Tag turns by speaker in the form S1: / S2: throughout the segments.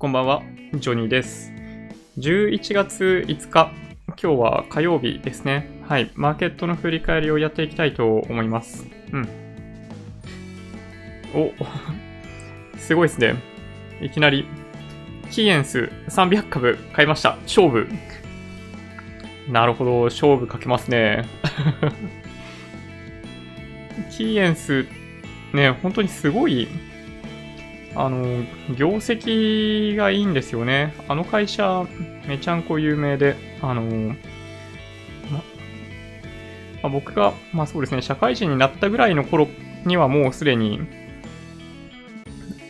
S1: こんばんは、ジョニーです。11月5日、今日は火曜日ですね。はい、マーケットの振り返りをやっていきたいと思います。うん。お、すごいですね。いきなり、キーエンス300株買いました。勝負。なるほど、勝負かけますね。キーエンス、ね、本当にすごい、あの、業績がいいんですよね。あの会社、めちゃんこ有名で、あの、ま、まあ、僕が、まあそうですね、社会人になったぐらいの頃にはもうすでに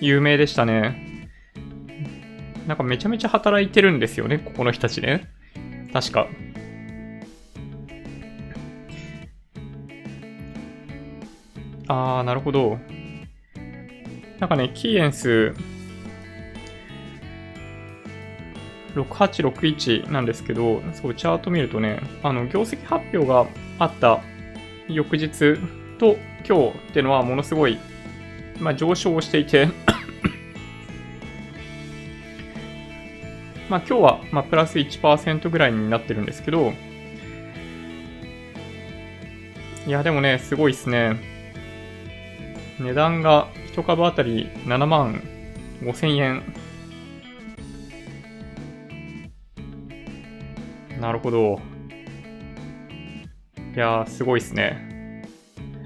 S1: 有名でしたね。なんかめちゃめちゃ働いてるんですよね、ここの人たちね。確か。あー、なるほど。なんかね、キーエンス6861なんですけど、そう、チャート見るとね、あの、業績発表があった翌日と今日っていうのはものすごい、まあ、上昇していてまあ今日は、まあ、プラス1%ぐらいになってるんですけど、いや、でもね、すごいっすね。値段が1株あたり7万5千円。なるほど。いや、すごいっすね。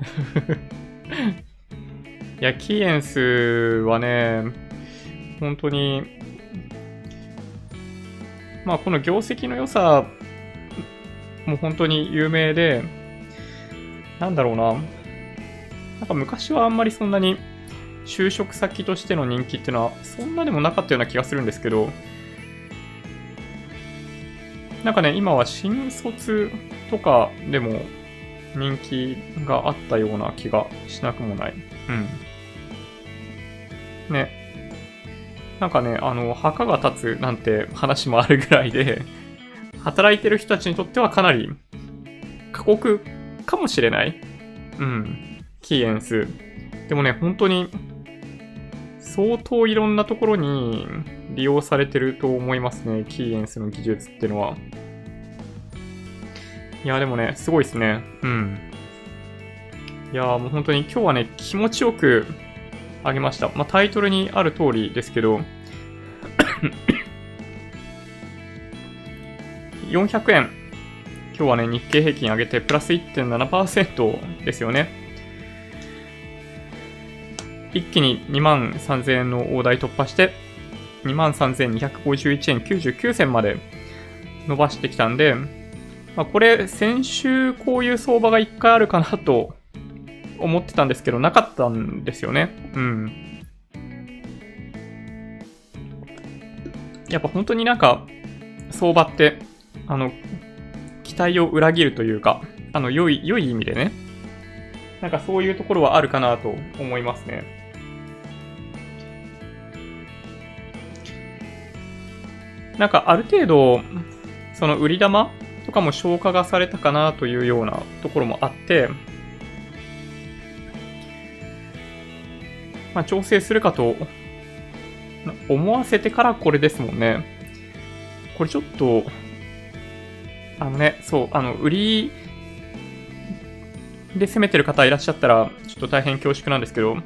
S1: いや、キーエンスはね、本当に、まあ、この業績の良さも本当に有名で、なんだろうな。なんか昔はあんまりそんなに就職先としての人気っていうのはそんなでもなかったような気がするんですけど、なんかね、今は新卒とかでも人気があったような気がしなくもない。うん。ね。なんかね、あの、墓が立つなんて話もあるぐらいで、働いてる人たちにとってはかなり過酷かもしれない。うん。キーエンス。でもね、本当に相当いろんなところに利用されてると思いますね。キーエンスの技術っていうのは。いや、でもね、すごいですね。うん。いや、もう本当に今日はね、気持ちよくあげました。まあ、タイトルにある通りですけど、400円。今日はね、日経平均上げてプラス1.7%ですよね。一気に2万3000円の大台突破して、2万3251円99銭まで伸ばしてきたんで、まあ、これ先週こういう相場が1回あるかなと思ってたんですけど、なかったんですよね。うん。やっぱ本当になんか、相場って、あの、期待を裏切るというか、あの、良い、良い意味でね。なんかそういうところはあるかなと思いますね。なんかある程度、その売り玉とかも消化がされたかなというようなところもあって、まあ、調整するかと思わせてからこれですもんね。これちょっと、あのね、そう、あの、売りで攻めてる方いらっしゃったら、ちょっと大変恐縮なんですけど、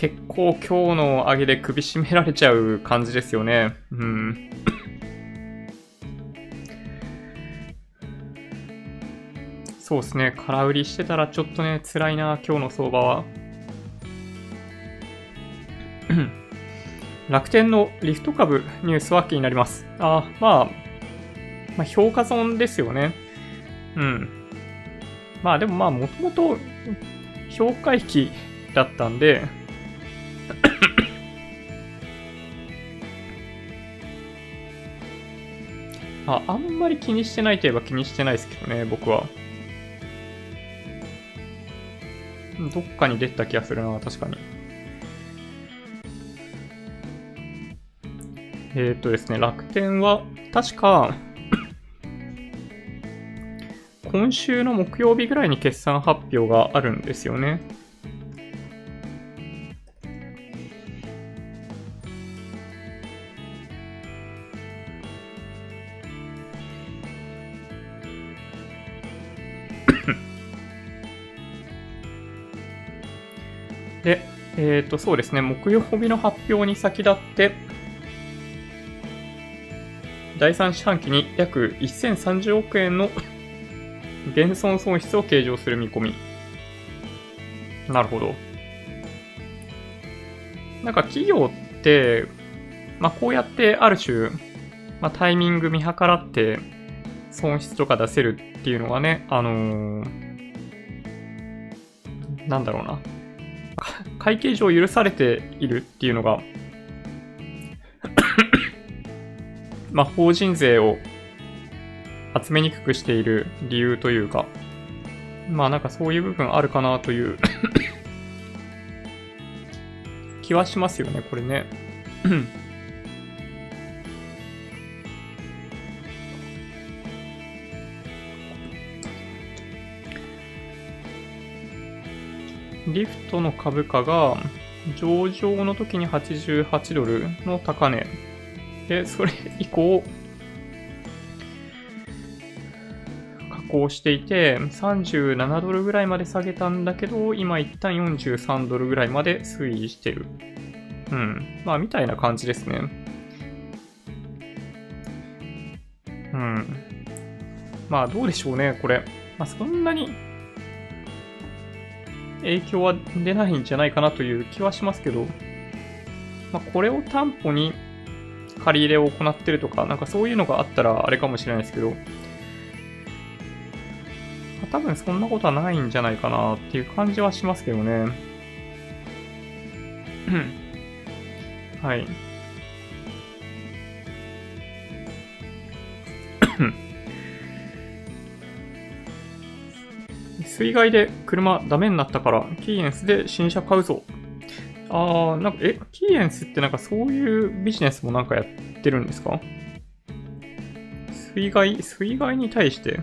S1: 結構今日の上げで首絞められちゃう感じですよね。うん。そうですね。空売りしてたらちょっとね、辛いな、今日の相場は。楽天のリフト株ニュースは気になります。あまあ、まあ、評価損ですよね。うん。まあでもまあ、もともと評価域だったんで、あ、あんまり気にしてないといえば気にしてないですけどね、僕は。どっかに出た気がするな、確かに。えー、っとですね、楽天は、確か、今週の木曜日ぐらいに決算発表があるんですよね。で、えっ、ー、と、そうですね、木曜日の発表に先立って、第3四半期に約1030億円の 減損損失を計上する見込み。なるほど。なんか企業って、まあ、こうやってある種、まあ、タイミング見計らって、損失とか出せるっていうのがね、あのー、なんだろうな。会計上許されているっていうのが まあ、法人税を集めにくくしている理由というか、まあなんかそういう部分あるかなという 気はしますよね、これね。リフトの株価が上場の時に88ドルの高値で、それ以降、下降していて、37ドルぐらいまで下げたんだけど、今一旦43ドルぐらいまで推移してる。うん。まあ、みたいな感じですね。うん。まあ、どうでしょうね、これ。まあ、そんなに影響は出ないんじゃないかなという気はしますけど、まあ、これを担保に借り入れを行ってるとか、なんかそういうのがあったらあれかもしれないですけど、まあ多分そんなことはないんじゃないかなっていう感じはしますけどね。はい。水害で車ダメになったから、キーエンスで新車買うぞ。あー、なんか、え、キーエンスってなんかそういうビジネスもなんかやってるんですか？水害、水害に対して？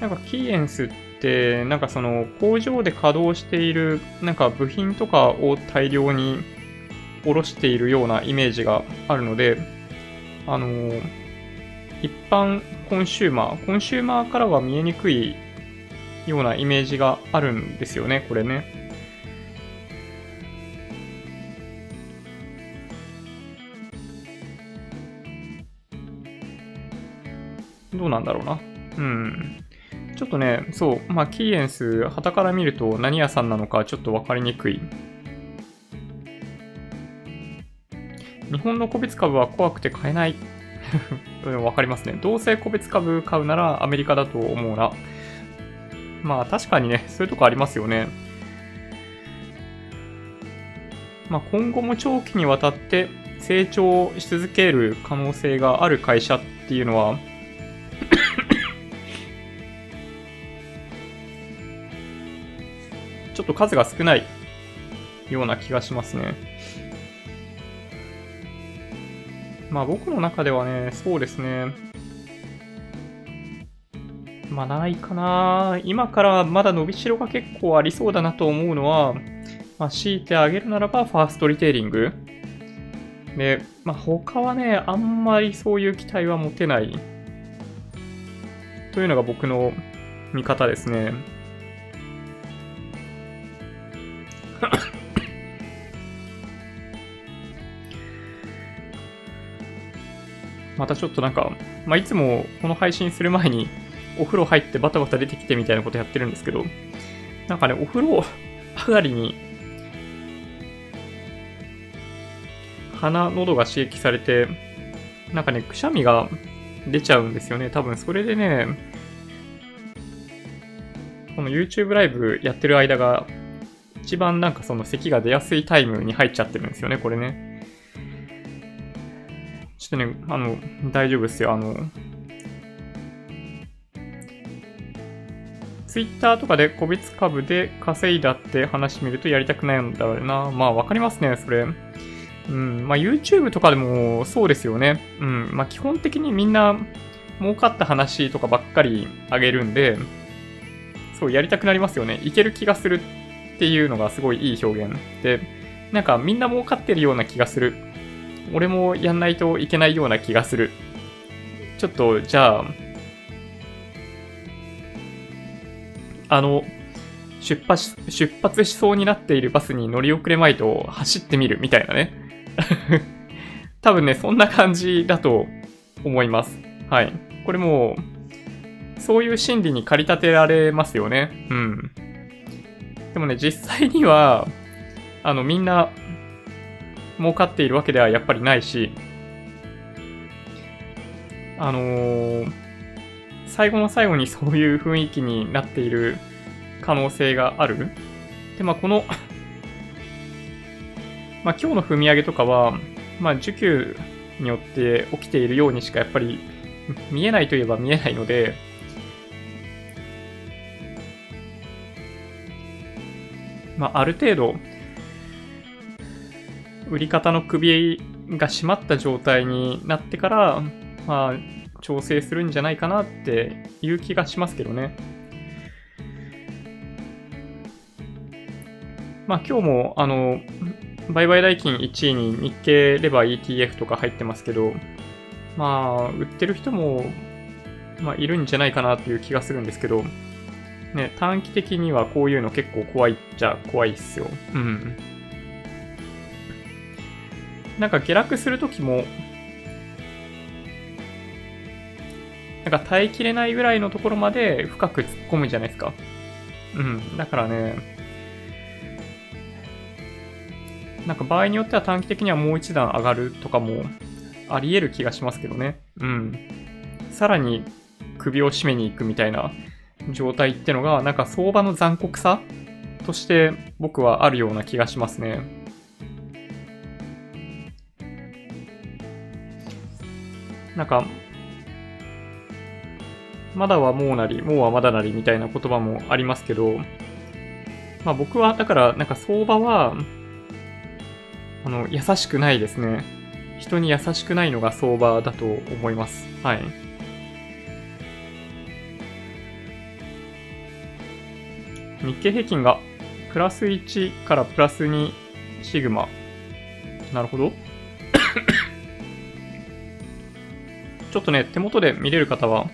S1: なんかキーエンスって、なんかその工場で稼働しているなんか部品とかを大量に卸しているようなイメージがあるので、あのー、一般コンシューマー、コンシューマーからは見えにくいようなイメージがあるんですよね、これね。どうなんだろうな。うん。ちょっとね、そう、まあ、キーエンス、傍から見ると何屋さんなのかちょっとわかりにくい日本の個別株は怖くて買えない。わかりますね。どうせ個別株買うならアメリカだと思うな。まあ確かにね、そういうとこありますよね。まあ今後も長期にわたって成長し続ける可能性がある会社っていうのはちょっと数が少ないような気がしますね。まあ僕の中ではね、そうですね。まあないかな。今からまだ伸びしろが結構ありそうだなと思うのは、まあ強いてあげるならばファーストリテイリング。で、まあ他はね、あんまりそういう期待は持てない。というのが僕の見方ですね。またちょっとなんか、まあ、いつもこの配信する前にお風呂入ってバタバタ出てきてみたいなことやってるんですけど、なんかね、お風呂 上がりに鼻、喉が刺激されて、なんかね、くしゃみが出ちゃうんですよね。多分それでね、この YouTube ライブやってる間が、一番なんかその咳が出やすいタイムに入っちゃってるんですよね、これね。ちょっとね、あの、大丈夫ですよ。あの、ツイッターとかで個別株で稼いだって話見るとやりたくないんだろうな。まあわかりますね、それ。うん、まあ YouTube とかでもそうですよね。うん、まあ基本的にみんな儲かった話とかばっかりあげるんで、そうやりたくなりますよね。いける気がするっていうのがすごいいい表現で、なんかみんな儲かってるような気がする俺もやんないといけないような気がする。ちょっと、じゃあ、あの、出発、出発しそうになっているバスに乗り遅れまいと走ってみるみたいなね。多分ね、そんな感じだと思います。はい。これもう、そういう心理に駆り立てられますよね。うん。でもね、実際には、あの、みんな、儲かっているわけではやっぱりないし、あのー、最後の最後にそういう雰囲気になっている可能性がある。で、まあ、このまあ、今日の踏み上げとかは、まあ、受給によって起きているようにしかやっぱり見えないといえば見えないので、まあ、ある程度、売り方の首が締まった状態になってから、まあ、調整するんじゃないかなっていう気がしますけどね。まあ今日も、あの、売買代金1位に日経レバー ETF とか入ってますけど、まあ、売ってる人も、まあ、いるんじゃないかなっていう気がするんですけど、ね、短期的にはこういうの結構怖いっちゃ怖いっすよ。うん。なんか下落するときも、なんか耐えきれないぐらいのところまで深く突っ込むじゃないですか。うん。だからね、なんか場合によっては短期的にはもう一段上がるとかもあり得る気がしますけどね。うん。さらに首を絞めに行くみたいな状態ってのが、なんか相場の残酷さとして僕はあるような気がしますね。なんか、まだはもうなり、もうはまだなりみたいな言葉もありますけど、まあ僕は、だから、なんか相場は、あの、優しくないですね。人に優しくないのが相場だと思います。はい。日経平均がプラス1からプラス2シグマ。なるほど。ちょっとね、手元で見れる方は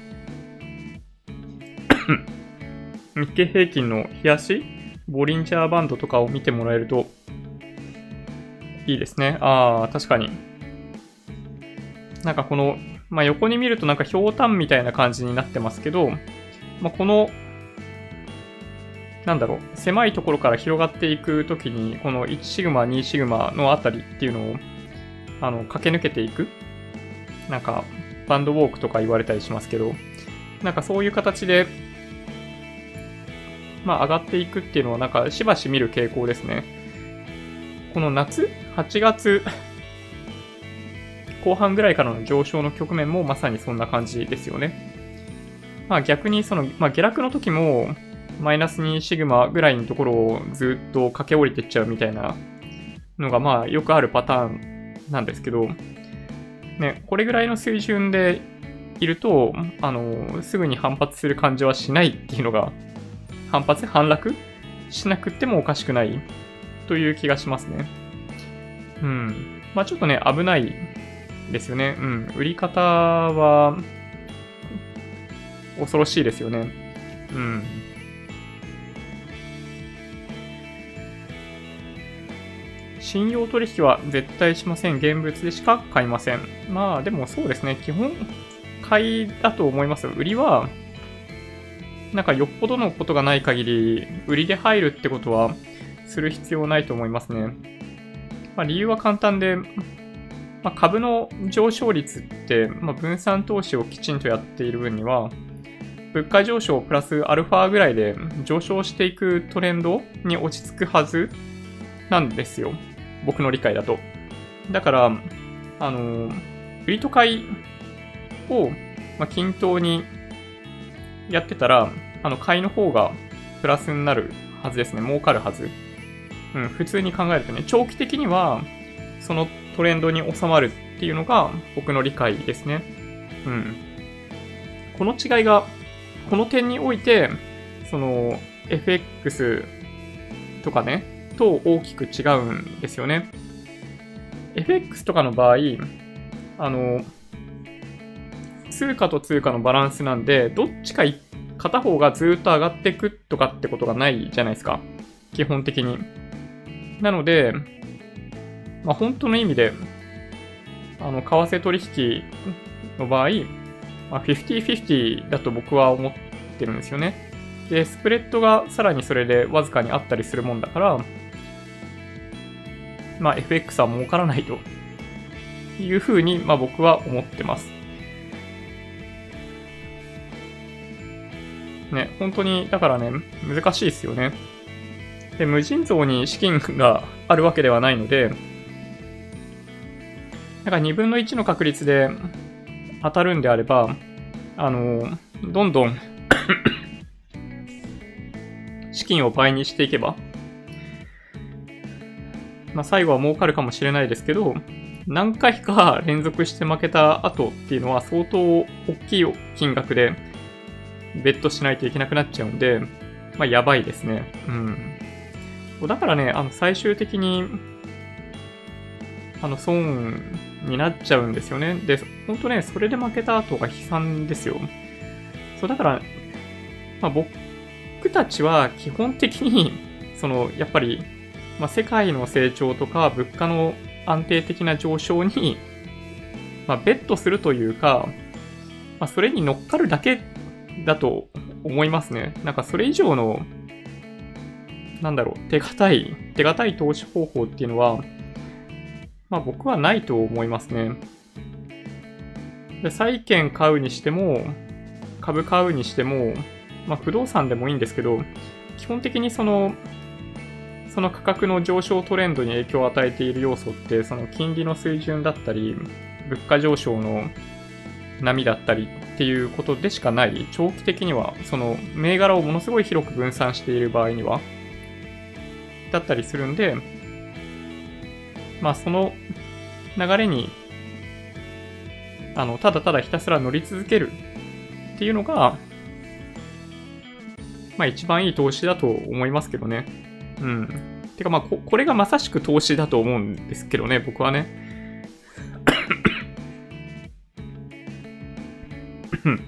S1: 日経平均の冷やし、ボリンジャーバンドとかを見てもらえるといいですね。ああ、確かに。なんかこの、まあ、横に見るとなんか氷炭みたいな感じになってますけど、まあ、この、なんだろう、狭いところから広がっていくときに、この1シグマ、2シグマのあたりっていうのを、あの、駆け抜けていく。なんか、バンドウォークとか言われたりしますけど、なんかそういう形で、まあ上がっていくっていうのはなんかしばし見る傾向ですね。この夏 ?8 月後半ぐらいからの上昇の局面もまさにそんな感じですよね。まあ逆にその、まあ下落の時もマイナス2シグマぐらいのところをずっと駆け下りてっちゃうみたいなのがまあよくあるパターンなんですけど、ね、これぐらいの水準でいると、あの、すぐに反発する感じはしないっていうのが、反発反落しなくてもおかしくないという気がしますね。うん。まあちょっとね、危ないですよね。うん。売り方は、恐ろしいですよね。うん。信用取引は絶対しません。現物でしか買いません。まあでもそうですね。基本、買いだと思います売りは、なんかよっぽどのことがない限り、売りで入るってことはする必要ないと思いますね。まあ、理由は簡単で、まあ、株の上昇率って、まあ、分散投資をきちんとやっている分には、物価上昇プラスアルファぐらいで上昇していくトレンドに落ち着くはずなんですよ。僕の理解だと。だから、あの、売りと買いを、まあ、均等にやってたら、あの、買いの方がプラスになるはずですね。儲かるはず。うん、普通に考えるとね、長期的には、そのトレンドに収まるっていうのが僕の理解ですね。うん。この違いが、この点において、その、FX とかね、と大きく違うんですよね。FX とかの場合、あの、通貨と通貨のバランスなんで、どっちか片方がずっと上がっていくとかってことがないじゃないですか。基本的に。なので、まあ、本当の意味で、あの、為替取引の場合、まあ、50-50だと僕は思ってるんですよね。で、スプレッドがさらにそれでわずかにあったりするもんだから、まあ、FX は儲からないというふうに、まあ、僕は思ってます。ね、本当に、だからね、難しいですよね。で、無尽蔵に資金があるわけではないので、なんか2分の1の確率で当たるんであれば、あの、どんどん 資金を倍にしていけば、まあ、最後は儲かるかもしれないですけど、何回か連続して負けた後っていうのは相当大きい金額でベットしないといけなくなっちゃうんで、まあ、やばいですね。うん。だからね、あの、最終的に、あの、損になっちゃうんですよね。で、ほんとね、それで負けた後が悲惨ですよ。そう、だから、まあ、僕たちは基本的に、その、やっぱり、まあ、世界の成長とか物価の安定的な上昇に、まあ、ベットするというか、まあ、それに乗っかるだけだと思いますね。なんかそれ以上のなんだろう、手堅い、手堅い投資方法っていうのは、まあ僕はないと思いますね。で債券買うにしても、株買うにしても、まあ不動産でもいいんですけど、基本的にその、その価格の上昇トレンドに影響を与えている要素って、その金利の水準だったり、物価上昇の波だったりっていうことでしかない、長期的には、その銘柄をものすごい広く分散している場合には、だったりするんで、まあその流れに、あの、ただただひたすら乗り続けるっていうのが、まあ一番いい投資だと思いますけどね。うん。てかまあこ、これがまさしく投資だと思うんですけどね、僕はね。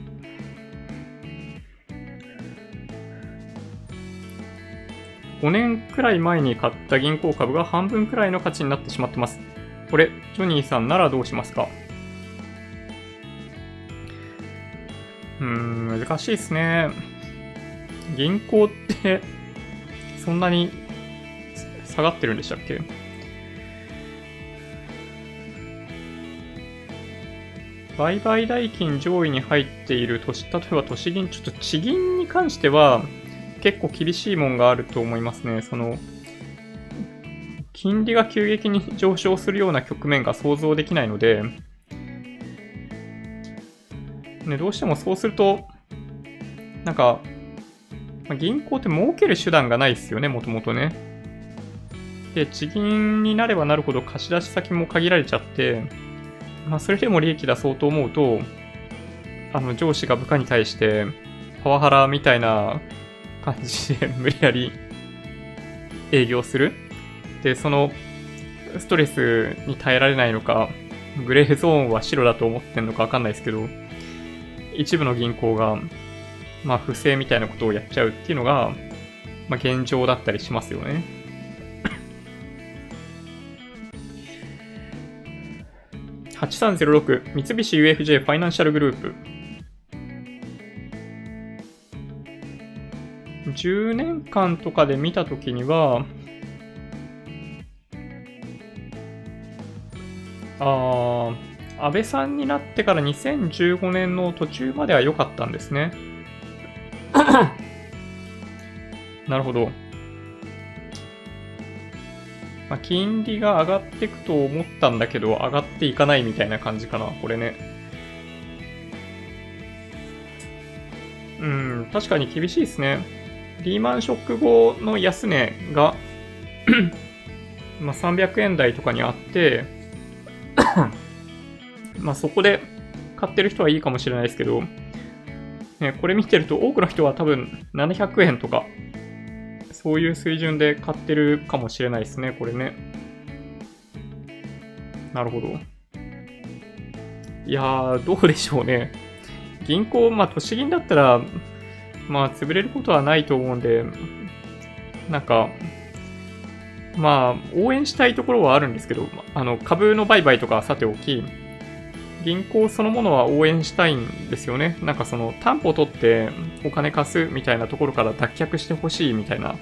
S1: 5年くらい前に買った銀行株が半分くらいの価値になってしまってます。これ、ジョニーさんならどうしますか？うーん、難しいですね。銀行って、そんなに下がってるんでしたっけ？売買代金上位に入っている都市、例えば都市銀、ちょっと地銀に関しては、結構厳しいもんがあると思いますね。その、金利が急激に上昇するような局面が想像できないので、ね、どうしてもそうすると、なんか、銀行って儲ける手段がないですよね、もともとね。で、地銀になればなるほど貸し出し先も限られちゃって、まあ、それでも利益出そうと思うと、あの、上司が部下に対して、パワハラみたいな感じで 無理やり営業する。で、そのストレスに耐えられないのか、グレーゾーンは白だと思ってんのかわかんないですけど、一部の銀行が、まあ不正みたいなことをやっちゃうっていうのが、まあ現状だったりしますよね。8306三菱 UFJ ファイナンシャルグループ10年間とかで見たときには、ああ、安倍さんになってから2015年の途中までは良かったんですね。なるほど。まあ、金利が上がっていくと思ったんだけど、上がっていかないみたいな感じかな、これね。うん、確かに厳しいですね。リーマンショック後の安値がまあ300円台とかにあって まあそこで買ってる人はいいかもしれないですけど、ね、これ見てると多くの人は多分700円とか、そういう水準で買ってるかもしれないですね、これね。なるほど。いやー、どうでしょうね。銀行、まあ、都市銀だったら、まあ、潰れることはないと思うんで、なんか、まあ、応援したいところはあるんですけど、あの、株の売買とかさておき、銀行そのものは応援したいんですよね。なんかその担保取ってお金貸すみたいなところから脱却してほしいみたいな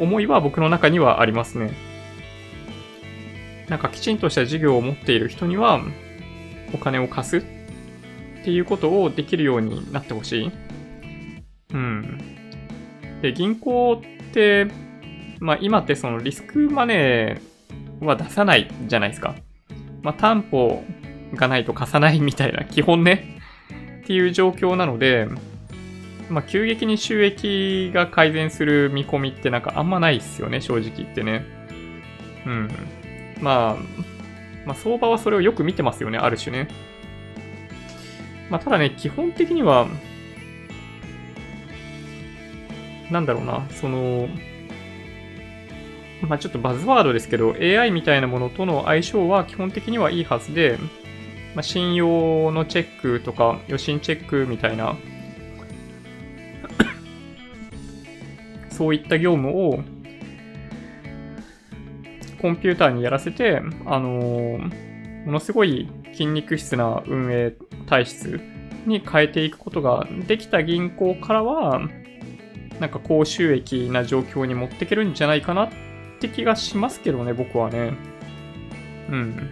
S1: 思いは僕の中にはありますね。なんかきちんとした事業を持っている人にはお金を貸すっていうことをできるようになってほしい。うん。で、銀行って、まあ今ってそのリスクマネーは出さないじゃないですか。まあ担保がないと貸さないみたいな、基本ね、っていう状況なので、まあ、急激に収益が改善する見込みってなんかあんまないっすよね、正直言ってね。うん。まあ、まあ、相場はそれをよく見てますよね、ある種ね。まあ、ただね、基本的には、なんだろうな、その、まあ、ちょっとバズワードですけど、AI みたいなものとの相性は基本的にはいいはずで、まあ、信用のチェックとか予診チェックみたいな そういった業務をコンピューターにやらせて、あのー、ものすごい筋肉質な運営体質に変えていくことができた銀行からは、なんか高収益な状況に持っていけるんじゃないかなって気がしますけどね、僕はね。うん。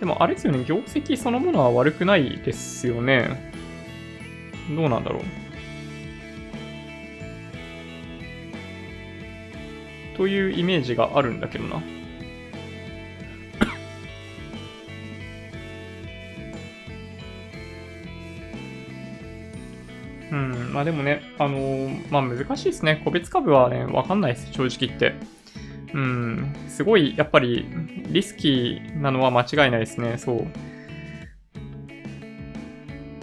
S1: でもあれですよね、業績そのものは悪くないですよね。どうなんだろう。というイメージがあるんだけどな。うん、まあでもね、あのー、まあ難しいですね。個別株はね、わかんないです、正直言って。うん、すごい、やっぱり、リスキーなのは間違いないですね、そう。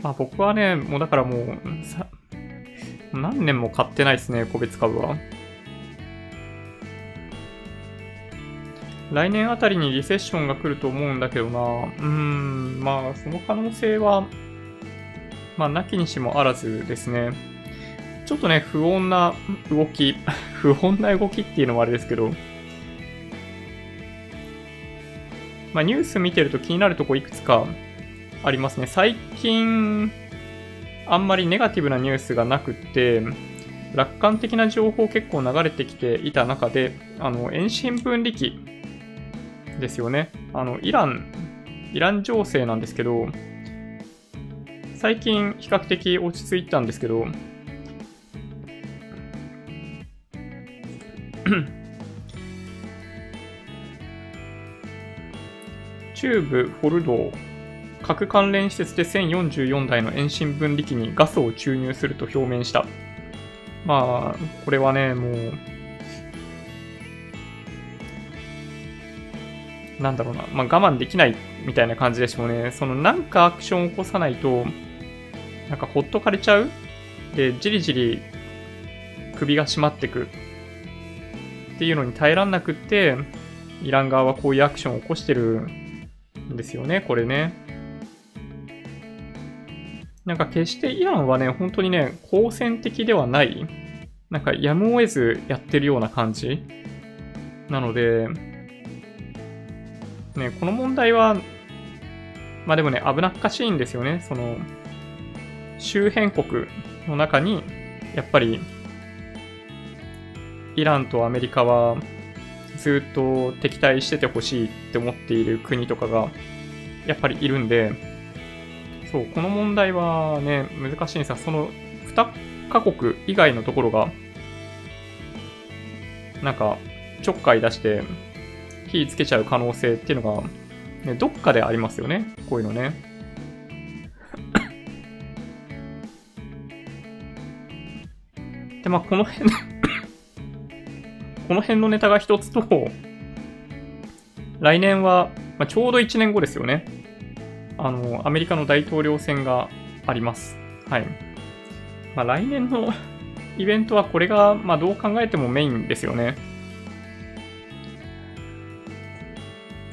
S1: まあ僕はね、もうだからもう、さ、何年も買ってないですね、個別株は。来年あたりにリセッションが来ると思うんだけどな。うーん、まあその可能性は、まあなきにしもあらずですね。ちょっとね、不穏な動き、不穏な動きっていうのもあれですけど、まあ、ニュース見てると気になるとこいくつかありますね。最近、あんまりネガティブなニュースがなくて、楽観的な情報結構流れてきていた中で、あの、遠心分離機ですよね。あの、イラン、イラン情勢なんですけど、最近比較的落ち着いたんですけど、中部フォルド核関連施設で1044台の遠心分離機にガスを注入すると表明した。まあ、これはね、もう、なんだろうな、まあ、我慢できないみたいな感じでしょうね。そのなんかアクションを起こさないと、なんかほっとかれちゃう？で、じりじり首が締まってくっていうのに耐えらんなくって、イラン側はこういうアクションを起こしてるですよね、これね。なんか決してイランはね、本当にね、好戦的ではない、なんかやむを得ずやってるような感じなので、ね、この問題は、まあでもね、危なっかしいんですよね。その、周辺国の中に、やっぱり、イランとアメリカはずっと敵対しててほしいって思っている国とかがやっぱりいるんで、そう、この問題はね、難しいんですが、その2カ国以外のところが、なんか、ちょっかい出して火つけちゃう可能性っていうのが、ね、どっかでありますよね。こういうのね。で、まあ、この辺この辺のネタが一つと、来年は、まあ、ちょうど1年後ですよね。あの、アメリカの大統領選があります。はい。まあ、来年の イベントはこれが、まあ、どう考えてもメインですよね。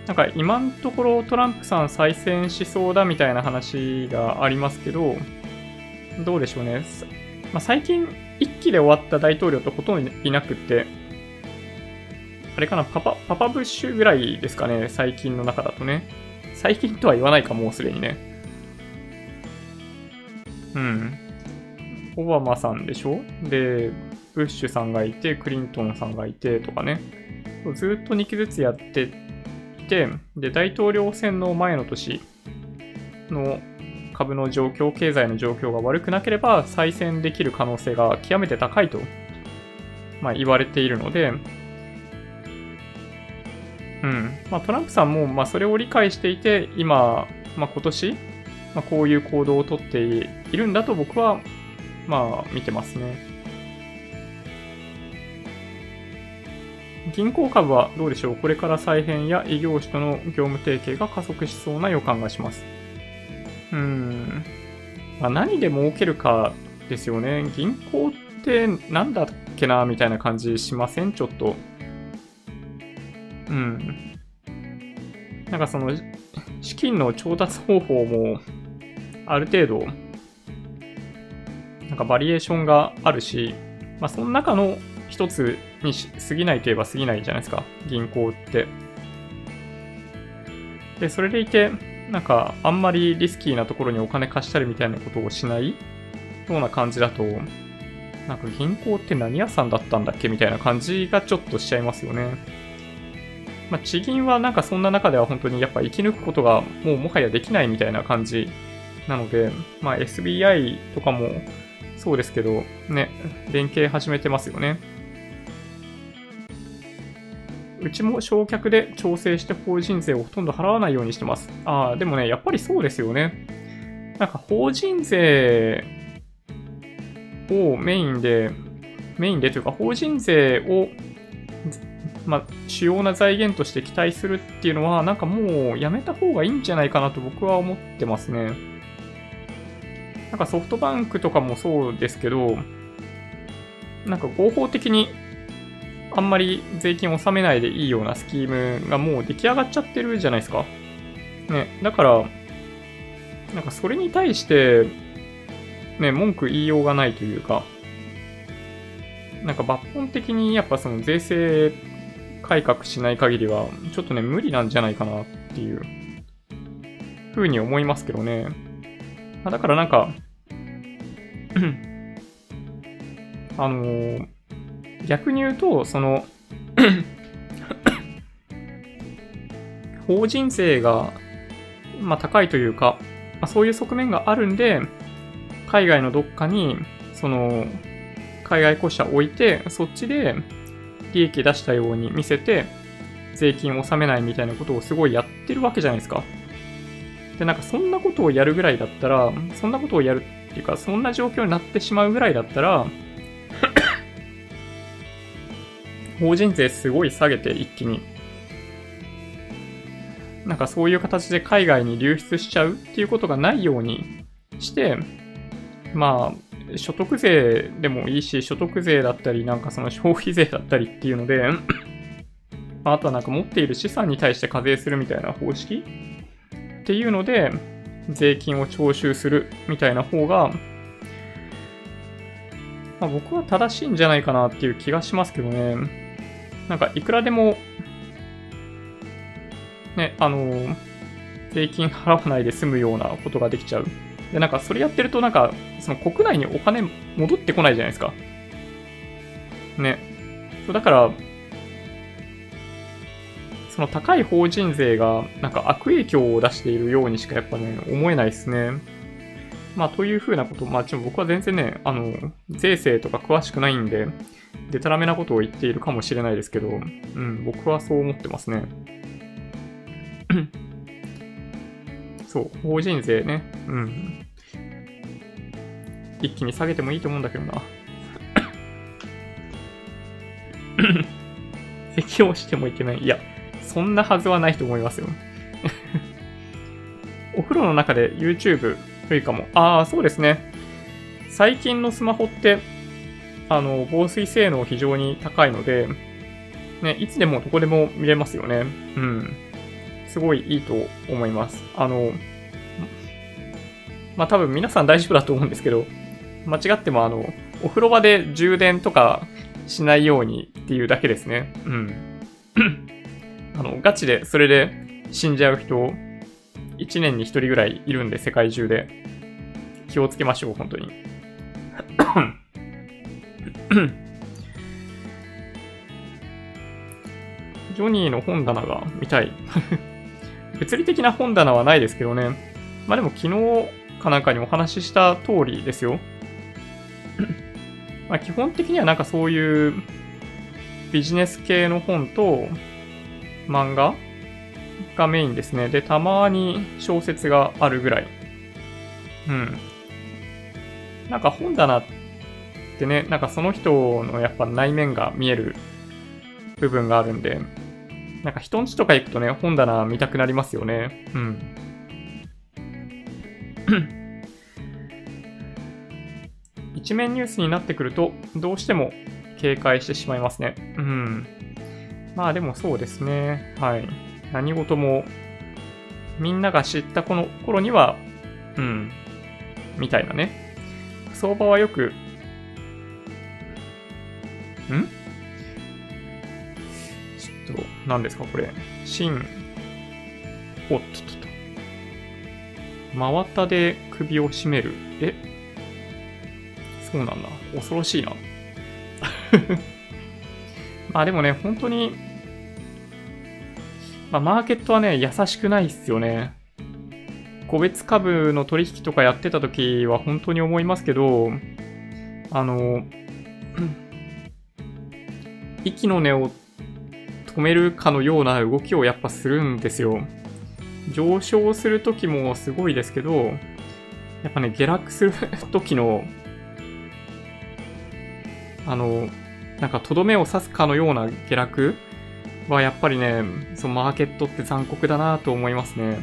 S1: なんか今のところトランプさん再選しそうだみたいな話がありますけど、どうでしょうね。まあ、最近一期で終わった大統領ってほとんどいなくって、あれかな、パパ、パパブッシュぐらいですかね、最近の中だとね。最近とは言わないか、もうすでにね。うん。オバマさんでしょ？で、ブッシュさんがいて、クリントンさんがいてとかね。ずっと2期ずつやってて、で、大統領選の前の年の株の状況、経済の状況が悪くなければ再選できる可能性が極めて高いと、まあ、言われているので、うんまあ、トランプさんもまあそれを理解していて、今、まあ、今年、まあ、こういう行動をとっているんだと僕はまあ見てますね。銀行株はどうでしょう？これから再編や異業種との業務提携が加速しそうな予感がします。うん。まあ、何で儲けるかですよね。銀行ってなんだっけなみたいな感じしません？ちょっと。うん。なんかその、資金の調達方法も、ある程度、なんかバリエーションがあるし、まあ、その中の一つに過ぎないといえば過ぎないじゃないですか、銀行って。で、それでいて、なんか、あんまりリスキーなところにお金貸したりみたいなことをしないような感じだと、なんか銀行って何屋さんだったんだっけみたいな感じがちょっとしちゃいますよね。まあ、地銀はなんかそんな中では本当にやっぱ生き抜くことがもうもはやできないみたいな感じなので、まあ、SBI とかもそうですけど、ね、連携始めてますよね。うちも焼却で調整して法人税をほとんど払わないようにしてます。ああ、でもね、やっぱりそうですよね。なんか法人税をメインで、メインでというか法人税を、まあ、主要な財源として期待するっていうのは、なんかもうやめた方がいいんじゃないかなと僕は思ってますね。なんかソフトバンクとかもそうですけど、なんか合法的にあんまり税金を納めないでいいようなスキームがもう出来上がっちゃってるじゃないですか。ね、だから、なんかそれに対して、ね、文句言いようがないというか、なんか抜本的にやっぱその税制改革しない限りは、ちょっとね、無理なんじゃないかなっていう、ふうに思いますけどね。だからなんか あのー、逆に言うと、その 法人税が、まあ、高いというか、まあ、そういう側面があるんで、海外のどっかに、その、海外個社置いて、そっちで利益出したように見せて、税金を納めないみたいなことをすごいやってるわけじゃないですか。で、なんかそんなことをやるぐらいだったら、そんなことをやるっていうか、そんな状況になってしまうぐらいだったら、法人税すごい下げて一気に、なんかそういう形で海外に流出しちゃうっていうことがないようにして、まあ、所得税でもいいし、所得税だったり、なんかその消費税だったりっていうのであとはなんか持っている資産に対して課税するみたいな方式っていうので、税金を徴収するみたいな方が、まあ、僕は正しいんじゃないかなっていう気がしますけどね。なんか、いくらでも、ね、あの、税金払わないで済むようなことができちゃう。で、なんか、それやってると、なんか、その国内にお金戻ってこないじゃないですか。ね。そうだから、その高い法人税がなんか悪影響を出しているようにしかやっぱね、思えないですね。まあ、というふうなこと、まあ、ちょ僕は全然ね、あの、税制とか詳しくないんで、でたらめなことを言っているかもしれないですけど、うん、僕はそう思ってますね。そう、法人税ね、うん。一気に下げてもいいと思うんだけどな。適用してもいけない。いや、そんなはずはないと思いますよ。お風呂の中で YouTube 良いかも。ああ、そうですね。最近のスマホって、あの、防水性能非常に高いので、ね、いつでもどこでも見れますよね。うん。すごいいいと思います。あの、まあ多分皆さん大丈夫だと思うんですけど、間違ってもあの、お風呂場で充電とかしないようにっていうだけですね。うん。あの、ガチでそれで死んじゃう人、1年に1人ぐらいいるんで、世界中で。気をつけましょう、本当に。ジョニーの本棚が見たい。物理的な本棚はないですけどね。まあでも昨日かなんかにお話しした通りですよ。ま基本的にはなんかそういうビジネス系の本と漫画がメインですね。で、たまに小説があるぐらい。うん。なんか本棚ってね、なんかその人のやっぱ内面が見える部分があるんで、なんか人んちとか行くとね、本棚見たくなりますよね。うん。一面ニュースになってくると、どうしても警戒してしまいますね。うん。まあでもそうですね。はい。何事も、みんなが知ったこの頃には、うん、みたいなね。相場はよく、ん？と、何ですかこれ。新、おっとっとと。真綿で首を絞める。え？そうなんだ。恐ろしいな。まあでもね、本当に、まあ、マーケットはね、優しくないっすよね。個別株の取引とかやってた時は本当に思いますけど、あの、息の根を止めるかのような動きをやっぱするんですよ。上昇する時もすごいですけど、やっぱね、下落する時の、あの、なんかとどめを刺すかのような下落はやっぱりね、そのマーケットって残酷だなと思いますね。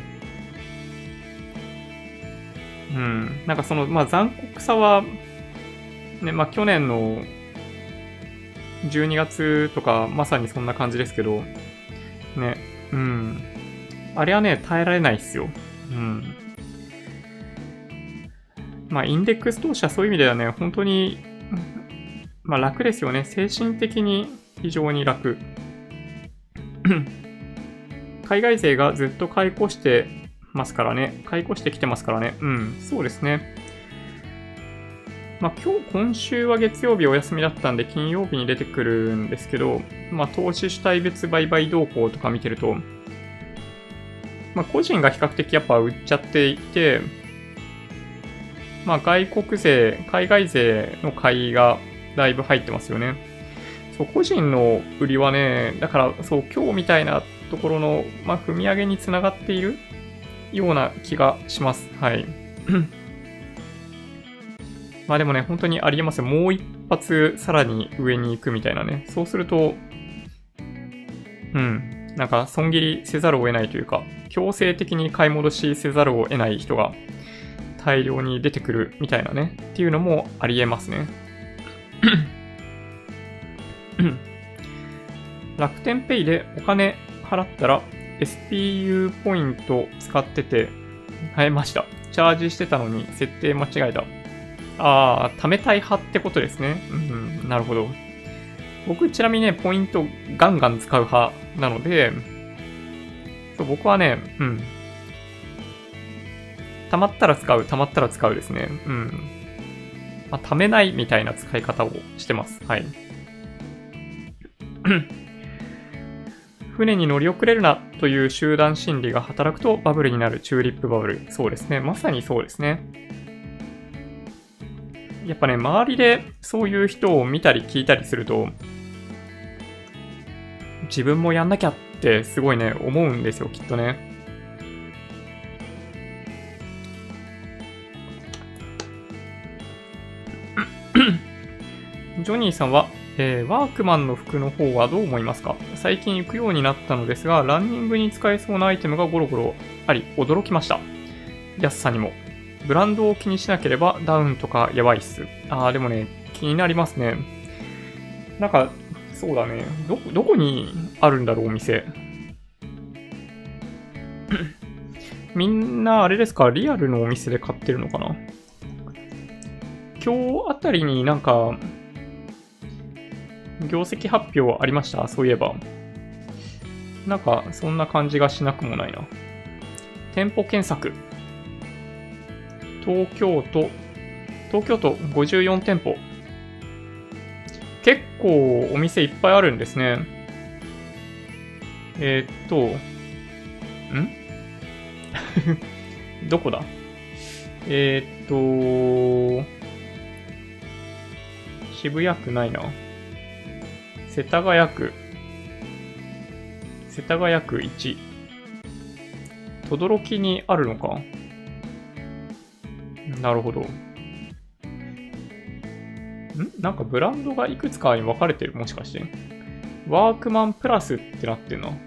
S1: うん。なんかその、まあ残酷さは、ね、まあ去年の12月とかまさにそんな感じですけど、ね、うん。あれはね、耐えられないっすよ。うん。まあ、インデックス投資はそういう意味ではね、本当に、まあ楽ですよね。精神的に非常に楽。海外勢がずっと買い越してますからね。買い越してきてますからね。うん、そうですね。まあ今日、今週は月曜日お休みだったんで金曜日に出てくるんですけど、まあ投資主体別売買動向とか見てると、まあ個人が比較的やっぱ売っちゃっていて、まあ外国勢、海外勢の買いがだいぶ入ってますよね。そう、個人の売りはね、だから、そう、今日みたいなところの、まあ、踏み上げにつながっているような気がします。はい。まあでもね、本当にありえますよ。もう一発さらに上に行くみたいなね。そうすると、うん。なんか、損切りせざるを得ないというか、強制的に買い戻しせざるを得ない人が大量に出てくるみたいなね。っていうのもありえますね。楽天ペイでお金払ったら SPU ポイント使ってて、変えました。チャージしてたのに設定間違えた。ああ、貯めたい派ってことですね。うん、なるほど。僕、ちなみにね、ポイントガンガン使う派なので、そう僕はね、うん。溜まったら使う、溜まったら使うですね。うん。まあ、貯めないみたいな使い方をしてます。はい。船に乗り遅れるなという集団心理が働くとバブルになるチューリップバブル。そうですね。まさにそうですね。やっぱね、周りでそういう人を見たり聞いたりすると、自分もやんなきゃってすごいね、思うんですよ、きっとね。ジョニーさんはえー、ワークマンの服の方はどう思いますか？最近行くようになったのですが、ランニングに使えそうなアイテムがゴロゴロあり、驚きました。安さにも。ブランドを気にしなければダウンとかやばいっす。あー、でもね、気になりますね。なんか、そうだね。ど、どこにあるんだろう、お店。みんなあれですか？リアルのお店で買ってるのかな？今日あたりになんか、業績発表ありました？そういえば。なんか、そんな感じがしなくもないな。店舗検索。東京都、東京都54店舗。結構お店いっぱいあるんですね。えー、っと、ん？どこだ？えー、っと、渋谷区ないな。世田谷区。世田谷区1。轟にあるのか？なるほど。ん？なんかブランドがいくつかに分かれてる？もしかして。ワークマンプラスってなってんな。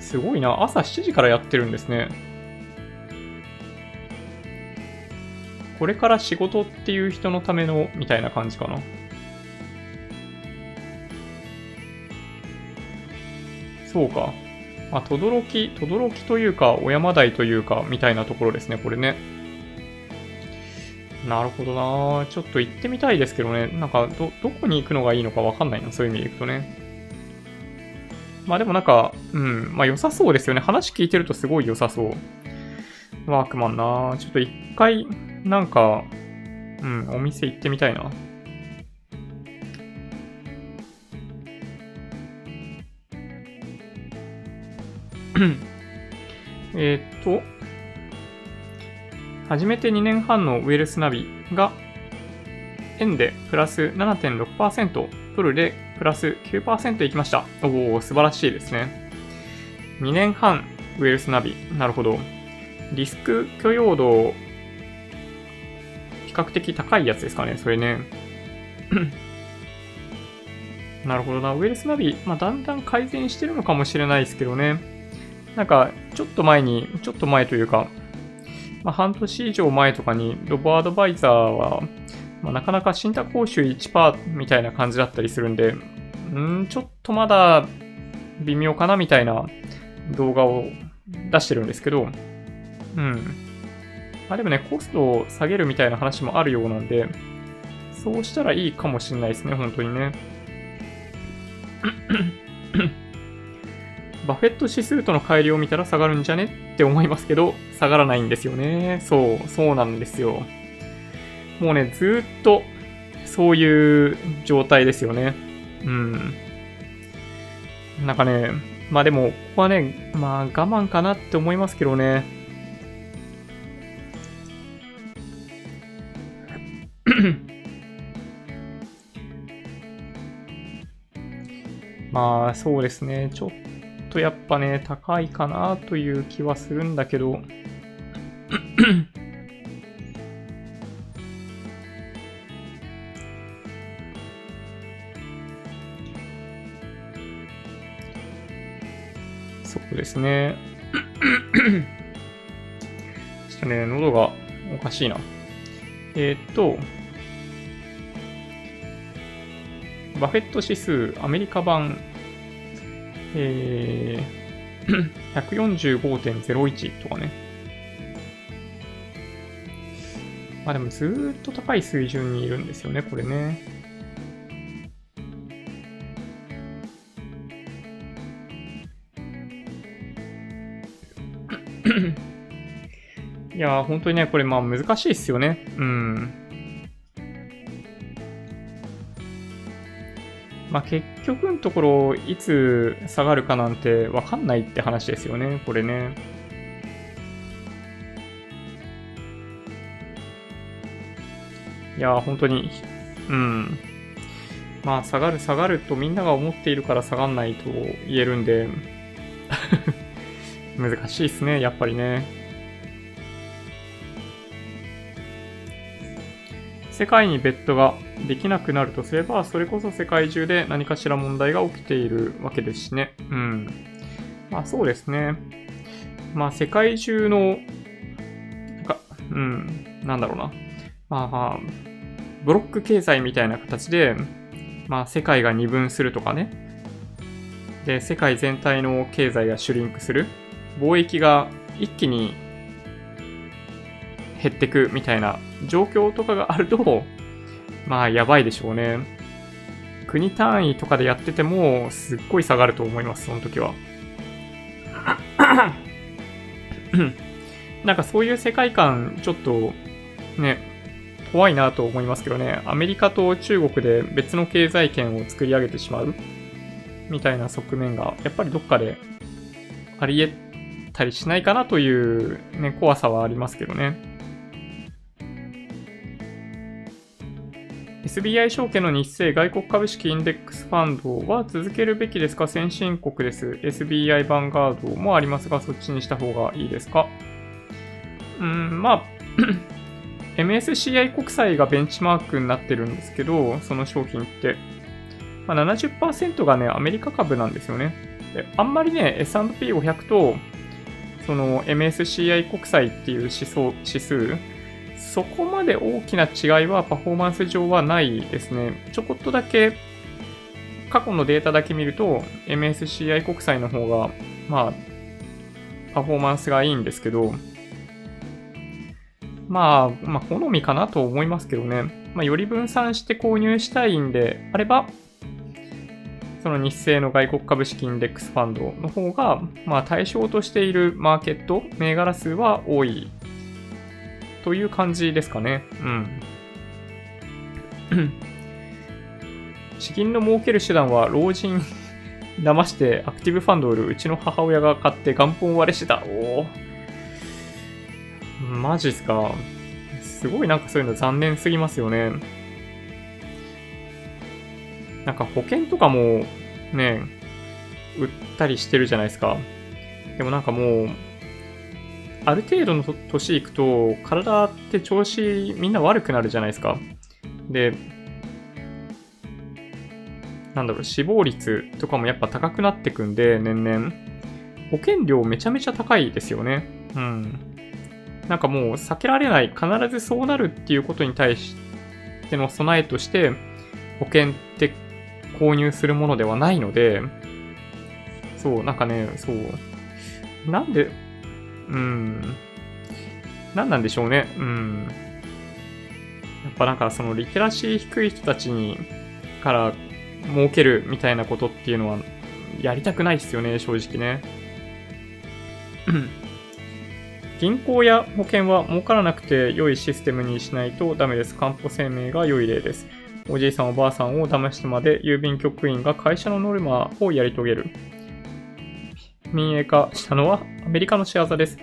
S1: すごいな。朝7時からやってるんですね。これから仕事っていう人のためのみたいな感じかな。そうか。まあ、とどろき、とどろきというか、小山台というか、みたいなところですね、これね。なるほどなちょっと行ってみたいですけどね。なんか、ど、どこに行くのがいいのかわかんないな、そういう意味で行くとね。まあでもなんか、うん、まあ良さそうですよね。話聞いてるとすごい良さそう。ワークマンなちょっと一回、なんか、うん、お店行ってみたいな。えっと、初めて2年半のウェルスナビが、円でプラス7.6%、ドルでプラス9%いきました。おお、素晴らしいですね。2年半ウェルスナビ。なるほど。リスク許容度、比較的高いやつですかね、それね。なるほどな。ウェルスナビ、まあ、だんだん改善してるのかもしれないですけどね。なんか、ちょっと前に、ちょっと前というか、まあ、半年以上前とかに、ロボアドバイザーは、まあ、なかなか信託報酬1%みたいな感じだったりするんで、んちょっとまだ微妙かなみたいな動画を出してるんですけど、うん。あ、でもね、コストを下げるみたいな話もあるようなんで、そうしたらいいかもしれないですね、本当にね。バフェット指数との乖離を見たら下がるんじゃね？って思いますけど、下がらないんですよね。そう、そうなんですよ。もうね、ずっと、そういう状態ですよね。うん。なんかね、まあでも、ここはね、まあ我慢かなって思いますけどね。まあそうですね、ちょっとやっぱね、高いかなという気はするんだけど、そうですね。ちょっとね、喉がおかしいな。えー、っと、バフェット指数アメリカ版、えー、145.01とかね。まあでもずっと高い水準にいるんですよね、これね。いやー、本当にね、これまあ難しいっすよね。うん。まあ結局のところ、いつ下がるかなんてわかんないって話ですよね、これね。いやー、本当に、うん。まあ、下がる下がるとみんなが思っているから下がんないと言えるんで 難しいっすね、やっぱりね。世界にベッドができなくなるとすれば、それこそ世界中で何かしら問題が起きているわけですしね。うん。まあそうですね。まあ世界中の、なんか、うん、なんだろうな。まあまあ、ブロック経済みたいな形で、まあ世界が二分するとかね。で、世界全体の経済がシュリンクする。貿易が一気に減ってくみたいな状況とかがあると、まあ、やばいでしょうね。国単位とかでやってても、すっごい下がると思います、その時は。なんかそういう世界観、ちょっと、ね、怖いなと思いますけどね。アメリカと中国で別の経済圏を作り上げてしまうみたいな側面が、やっぱりどっかであり得たりしないかなという、ね、怖さはありますけどね。SBI 証券の日清外国株式インデックスファンドは続けるべきですか？先進国です。SBI ヴァンガードもありますが、そっちにした方がいいですか？うん、まあ MSCI 国債がベンチマークになってるんですけど、その商品って。まあ、70%がね、アメリカ株なんですよね。であんまりね、S&P500 と、その MSCI 国債っていう指数、そこまで大きな違いはパフォーマンス上はないですね。ちょこっとだけ、過去のデータだけ見ると、MSCI 国債の方が、まあ、パフォーマンスがいいんですけど、まあ、まあ、好みかなと思いますけどね。まあ、より分散して購入したいんであれば、その日清の外国株式インデックスファンドの方が、まあ、対象としているマーケット、銘柄数は多いという感じですかね。うん。資金の儲ける手段は老人 騙してアクティブファンドを売るうちの母親が買って元本割れしてた。おお。マジっすか。すごいなんかそういうの残念すぎますよね。なんか保険とかもね、売ったりしてるじゃないですか。でもなんかもう、ある程度の年いくと、体って調子みんな悪くなるじゃないですか。で、なんだろう、死亡率とかもやっぱ高くなってくんで、年々。保険料めちゃめちゃ高いですよね。うん。なんかもう避けられない、必ずそうなるっていうことに対しての備えとして、保険って購入するものではないので、そう、なんかね、そう。なんで、うん。何なんでしょうね。うん。やっぱなんかそのリテラシー低い人たちにから儲けるみたいなことっていうのはやりたくないですよね、正直ね。銀行や保険は儲からなくて良いシステムにしないとダメです。かんぽ生命が良い例です。おじいさんおばあさんを騙してまで郵便局員が会社のノルマをやり遂げる。民営化したのはアメリカの仕業です。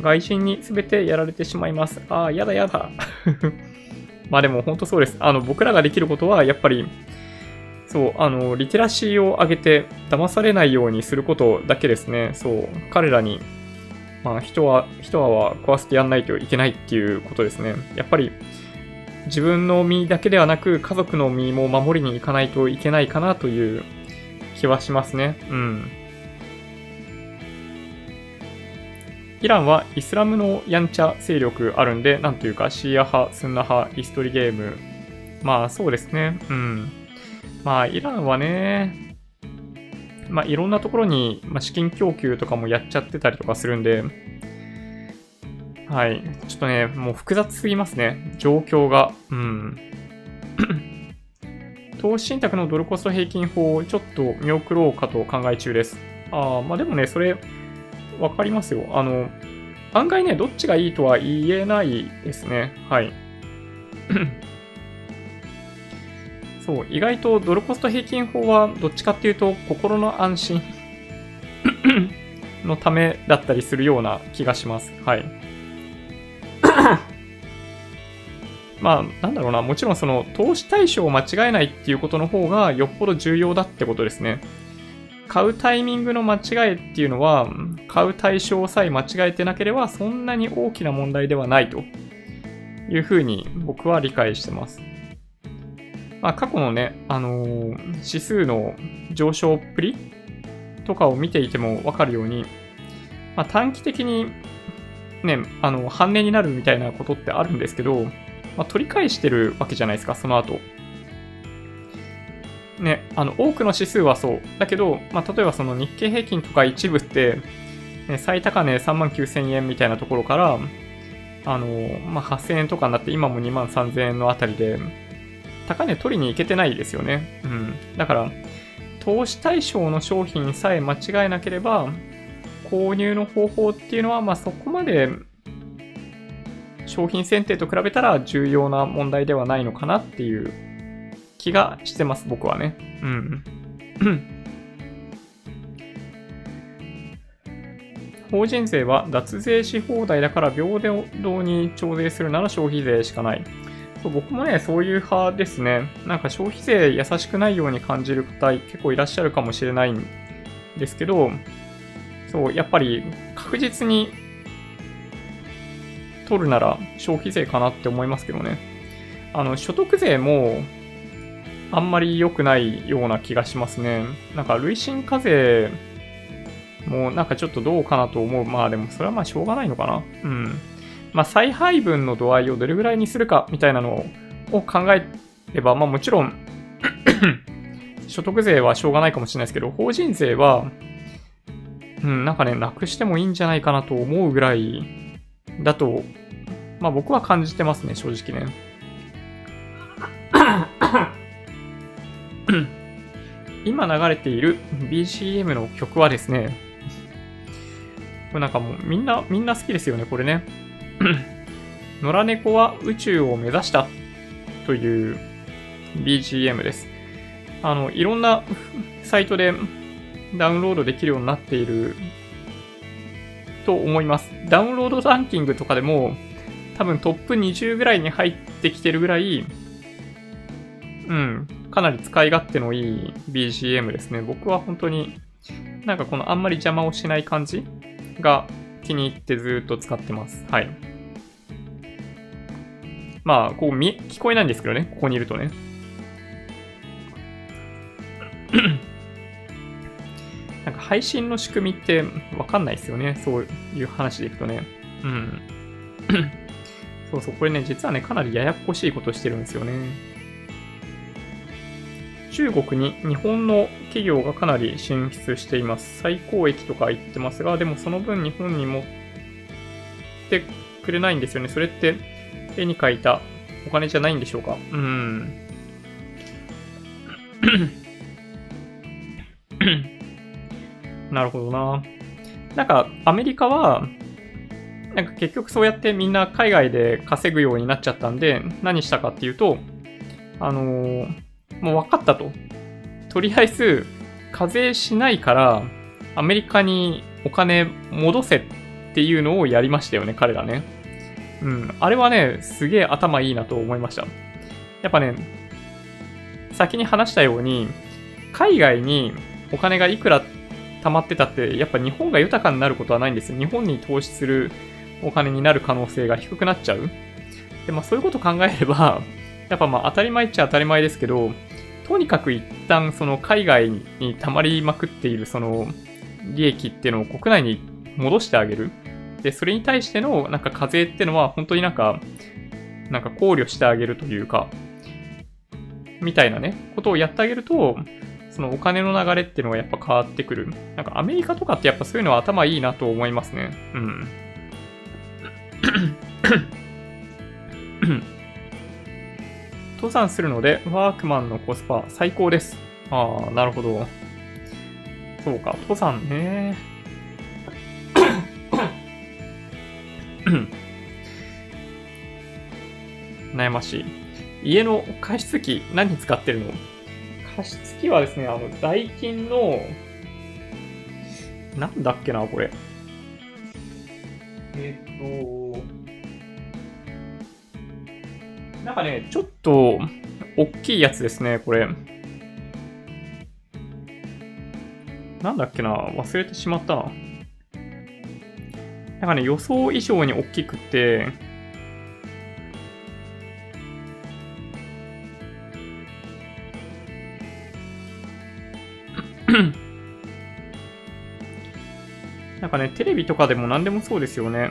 S1: 外人に全てやられてしまいます。ああ、やだやだ。まあでも本当そうです。あの、僕らができることは、やっぱり、そう、あの、リテラシーを上げて騙されないようにすることだけですね。そう、彼らに、まあ人は、人は壊してやんないといけないっていうことですね。やっぱり、自分の身だけではなく、家族の身も守りに行かないといけないかなという気はしますね。うん。イランはイスラムのやんちゃ勢力あるんで、なんというか、シーア派、スンナ派、イストリゲーム。まあ、そうですね。うん。まあ、イランはね、まあ、いろんなところに、ま、資金供給とかもやっちゃってたりとかするんで、はい。ちょっとね、もう複雑すぎますね。状況が。うん。投資信託のドルコスト平均法をちょっと見送ろうかと考え中です。あ、まあでもね、それ、わかりますよ。あの、案外ね、どっちがいいとは言えないですね。はい。そう、意外とドルコスト平均法はどっちかっていうと心の安心 のためだったりするような気がします。はい。まあ、なんだろうな、もちろんその投資対象を間違えないっていうことの方がよっぽど重要だってことですね。買うタイミングの間違えっていうのは、買う対象さえ間違えてなければそんなに大きな問題ではないというふうに僕は理解してます。まあ、過去のね、あのー、指数の上昇っぷりとかを見ていてもわかるように、まあ、短期的にね、あの、半値になるみたいなことってあるんですけど、まあ、取り返してるわけじゃないですか、その後。ね、あの、多くの指数はそう。だけど、まあ、例えばその日経平均とか一部って、ね、最高値3万9000円みたいなところから、あの、まあ、8000円とかになって、今も2万3000円のあたりで、高値取りに行けてないですよね。うん。だから、投資対象の商品さえ間違えなければ、購入の方法っていうのは、まあ、そこまで商品選定と比べたら重要な問題ではないのかなっていう気がしてます、僕はね。うん。法人税は脱税し放題だから平等に徴税するなら消費税しかない。そう僕もね、そういう派ですね。なんか消費税優しくないように感じる方結構いらっしゃるかもしれないんですけど、そう、やっぱり確実に取るなら消費税かなって思いますけどね。あの、所得税もあんまり良くないような気がしますね。なんか累進課税もなんかちょっとどうかなと思う。まあでもそれはまあしょうがないのかな。うん。まあ再配分の度合いをどれぐらいにするかみたいなのを考えれば、まあもちろん 所得税はしょうがないかもしれないですけど、法人税は、うん、なんかね、なくしてもいいんじゃないかなと思うぐらいだとまあ僕は感じてますね、正直ね。今流れている BCM の曲はですね、これなんかもうみんな、みんな好きですよね、これね。野良猫は宇宙を目指したという BGM です。あの、いろんな サイトでダウンロードできるようになっていると思います。ダウンロードランキングとかでも多分トップ20ぐらいに入ってきてるぐらい、うん、かなり使い勝手のいい BGM ですね。僕は本当になんかこのあんまり邪魔をしない感じが気に入ってずっと使ってます。はい。まあ、こう見、聞こえないんですけどね、ここにいるとね。なんか配信の仕組みってわかんないですよね。そういう話でいくとね。うん。そうそう、これね、実はね、かなりややこしいことしてるんですよね。中国に日本の企業がかなり進出しています。最高益とか言ってますが、でもその分日本に持ってくれないんですよね。それって絵に描いたお金じゃないんでしょうかうん。なるほどな。なんか、アメリカは、なんか結局そうやってみんな海外で稼ぐようになっちゃったんで、何したかっていうと、あのー、もう分かったと。とりあえず、課税しないから、アメリカにお金戻せっていうのをやりましたよね、彼らね。うん。あれはね、すげえ頭いいなと思いました。やっぱね、先に話したように、海外にお金がいくら貯まってたって、やっぱ日本が豊かになることはないんですよ。日本に投資するお金になる可能性が低くなっちゃう。で、まあそういうこと考えれば、やっぱまあ当たり前っちゃ当たり前ですけど、とにかく一旦その海外に溜まりまくっているその利益っていうのを国内に戻してあげる。で、それに対してのなんか課税っていうのは本当になんか、なんか考慮してあげるというか、みたいなね、ことをやってあげると、そのお金の流れっていうのがやっぱ変わってくる。なんかアメリカとかってやっぱそういうのは頭いいなと思いますね。うん。登山するので、ワークマンのコスパ最高です。ああ、なるほど。そうか、登山ね。悩ましい。家の加湿器何使ってるの？加湿器はですね、あの、ダイキンの、なんだっけな、これ。えっ、と、なんかね、ちょっと、大きいやつですね、これ。なんだっけな、忘れてしまったな。なんかね、予想以上に大きくて、なんかね、テレビとかでも何でもそうですよね。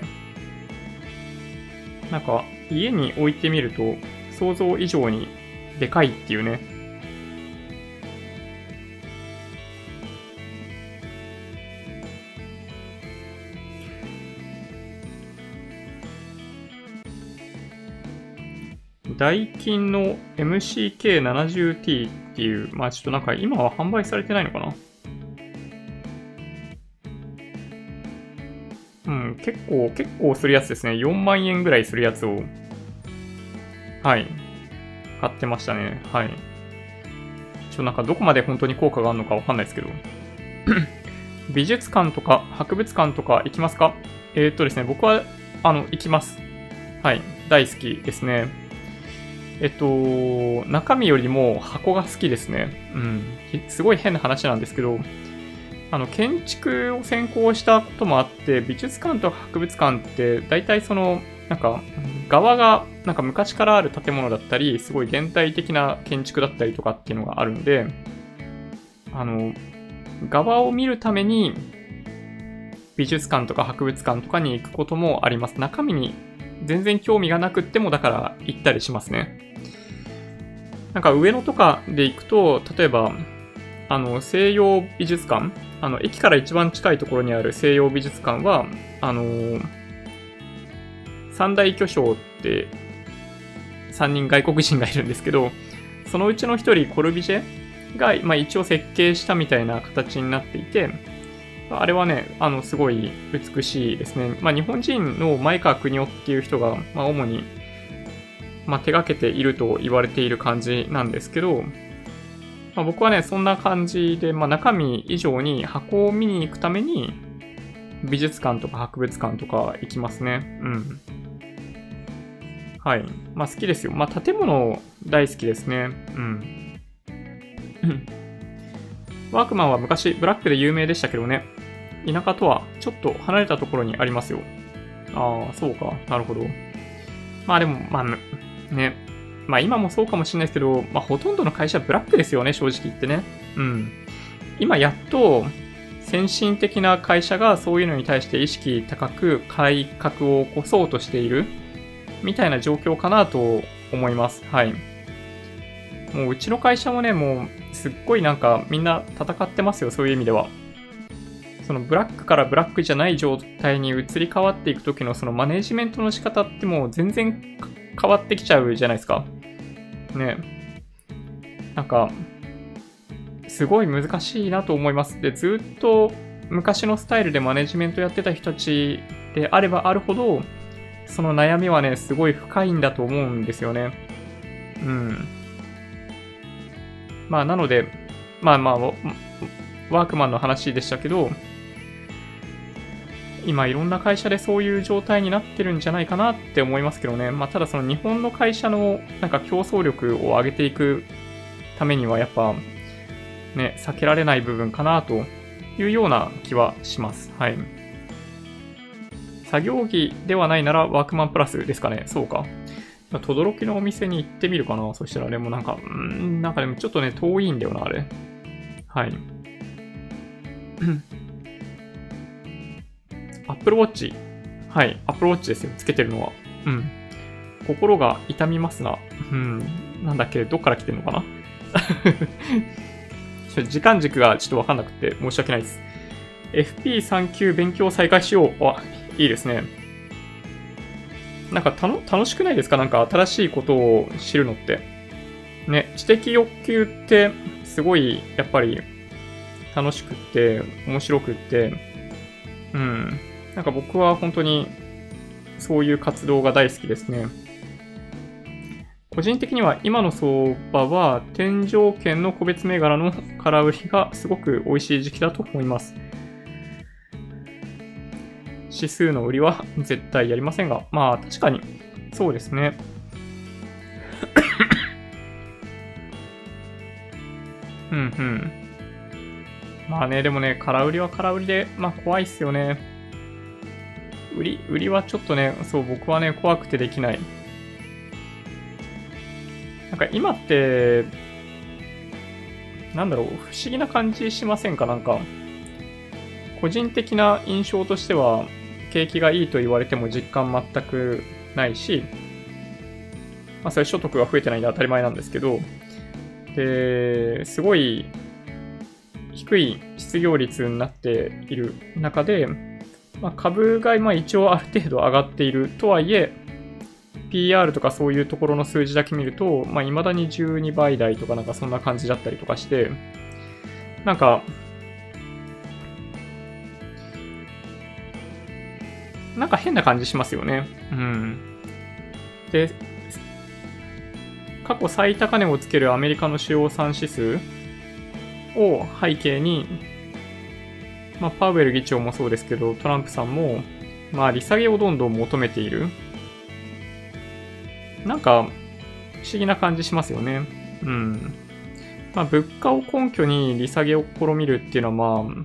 S1: なんか、家に置いてみると、想像以上にでかいっていうね。ダイキンの MCK70T っていう、まあちょっとなんか今は販売されてないのかな？うん、結構、結構するやつですね。4万円ぐらいするやつを、はい、買ってましたね。はい。ちょっとなんかどこまで本当に効果があるのかわかんないですけど。美術館とか博物館とか行きますか？えー、っとですね、僕は、あの、行きます。はい。大好きですね。えっと、中身よりも箱が好きですね。うん。すごい変な話なんですけど、あの、建築を専攻したこともあって、美術館と博物館って、大体その、なんか、側が、なんか昔からある建物だったり、すごい現代的な建築だったりとかっていうのがあるんで、あの、側を見るために、美術館とか博物館とかに行くこともあります。中身に全然興味がなくっても、だから行ったりしますね。なんか上野とかで行くと、例えば、あの、西洋美術館あの、駅から一番近いところにある西洋美術館は、あのー、三大巨匠って3人外国人がいるんですけど、そのうちの1人、コルビジェが、まあ、一応設計したみたいな形になっていて、あれはね、あの、すごい美しいですね。まあ、日本人の前川邦夫っていう人が、まあ、主に、まあ、手掛けていると言われている感じなんですけど、まあ、僕はね、そんな感じで、まあ、中身以上に箱を見に行くために、美術館とか博物館とか行きますね。うん。はい。まあ好きですよ。まあ建物大好きですね。うん。ワークマンは昔ブラックで有名でしたけどね。田舎とはちょっと離れたところにありますよ。ああ、そうか。なるほど。まあでも、まあ、ね。まあ今もそうかもしれないですけど、まあほとんどの会社ブラックですよね、正直言ってね。うん。今やっと、先進的な会社がそういうのに対して意識高く改革を起こそうとしているみたいな状況かなと思います。はい。もううちの会社もね、もうすっごいなんかみんな戦ってますよ、そういう意味では。そのブラックからブラックじゃない状態に移り変わっていく時のそのマネジメントの仕方ってもう全然変わってきちゃうじゃないですか。ね。なんか、すごい難しいなと思います。で、ずっと昔のスタイルでマネジメントやってた人たちであればあるほど、その悩みはね、すごい深いんだと思うんですよね。うん。まあ、なので、まあまあ、ワークマンの話でしたけど、今いろんな会社でそういう状態になってるんじゃないかなって思いますけどね。まあ、ただその日本の会社のなんか競争力を上げていくためにはやっぱね、避けられない部分かなというような気はします。はい。作業着ではないならワークマンプラスですかね。そうか。とどろきのお店に行ってみるかな。そしたらあれもなんか、うん、なんかでもちょっとね、遠いんだよな、あれ。はい。アップルウォッチ。はい、アップルウォッチですよ。つけてるのは。うん。心が痛みますな。うん。なんだっけ、どっから来てんのかな？時間軸がちょっとわかんなくて申し訳ないです。FP3 級勉強再開しよう。あ、いいですね。なんか楽しくないですか？なんか新しいことを知るのって。ね、知的欲求ってすごいやっぱり楽しくって面白くって、うん。なんか僕は本当にそういう活動が大好きですね。個人的には今の相場は天井圏の個別銘柄の空売りがすごく美味しい時期だと思います。指数の売りは絶対やりませんが、まあ確かにそうですね。うんうん。まあね、でもね、空売りは空売りで、まあ怖いっすよね。売り、売りはちょっとね、そう、僕はね、怖くてできない。なんか今って、なんだろう、不思議な感じしませんか？なんか、個人的な印象としては、景気がいいと言われても実感全くないし、まあそれ所得が増えてないんで当たり前なんですけど、で、すごい低い失業率になっている中で、まあ、株がまあ一応ある程度上がっているとはいえ、PR とかそういうところの数字だけ見ると、まあ、未だに12倍台とかなんかそんな感じだったりとかして、なんか、なんか変な感じしますよね。うん。で、過去最高値をつけるアメリカの主要産指数を背景に、まあ、パウエル議長もそうですけど、トランプさんも、まあ、利下げをどんどん求めている。なんか、不思議な感じしますよね。うん。まあ、物価を根拠に利下げを試みるっていうのは、まあ、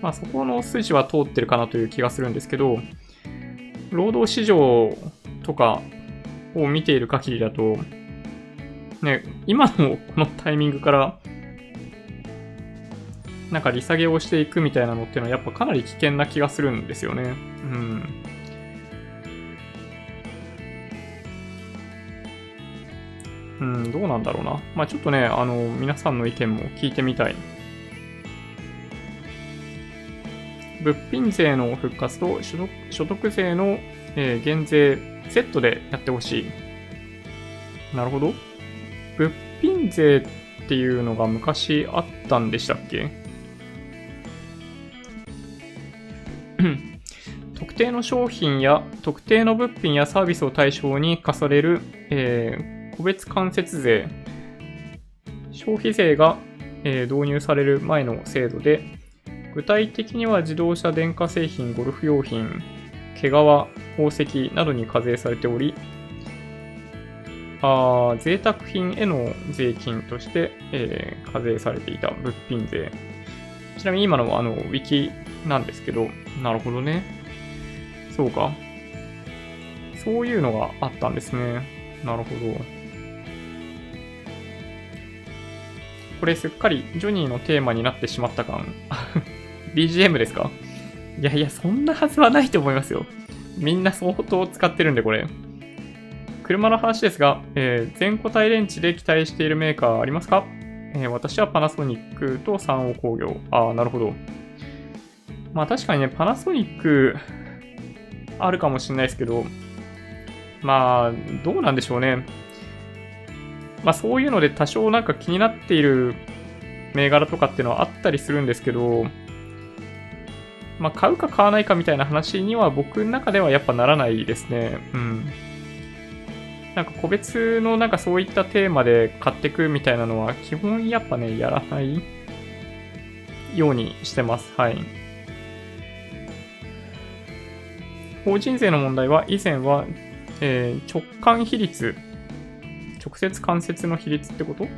S1: まあ、そこの筋は通ってるかなという気がするんですけど、労働市場とかを見ている限りだと、ね、今のこのタイミングから、なんか利下げをしていくみたいなのっていうのはやっぱかなり危険な気がするんですよね。うん。うん、どうなんだろうな。まあちょっとね、あの、皆さんの意見も聞いてみたい。物品税の復活と所得所得税の、えー、減税セットでやってほしい。なるほど。物品税っていうのが昔あったんでしたっけ？特定の商品や特定の物品やサービスを対象に課される、えー、個別間接税、消費税が、えー、導入される前の制度で、具体的には自動車、電化製品、ゴルフ用品、毛皮、宝石などに課税されており、あ贅沢品への税金として、えー、課税されていた物品税。ちなみに今のあの、ウィキなんですけど、なるほどね。そうか。そういうのがあったんですね。なるほど。これすっかりジョニーのテーマになってしまった感。BGM ですか？いやいや、そんなはずはないと思いますよ。みんな相当使ってるんで、これ。車の話ですが、えー、全固体電池で期待しているメーカーありますか、えー、私はパナソニックと三王工業。ああ、なるほど。まあ確かにね、パナソニックあるかもしれないですけど、まあ、どうなんでしょうね。まあそういうので多少なんか気になっている銘柄とかっていうのはあったりするんですけど、まあ買うか買わないかみたいな話には僕の中ではやっぱならないですね。うん。なんか個別のなんかそういったテーマで買ってくみたいなのは基本やっぱね、やらないようにしてます。はい。法人税の問題は以前は、えー、直感比率、直接間接の比率ってこと？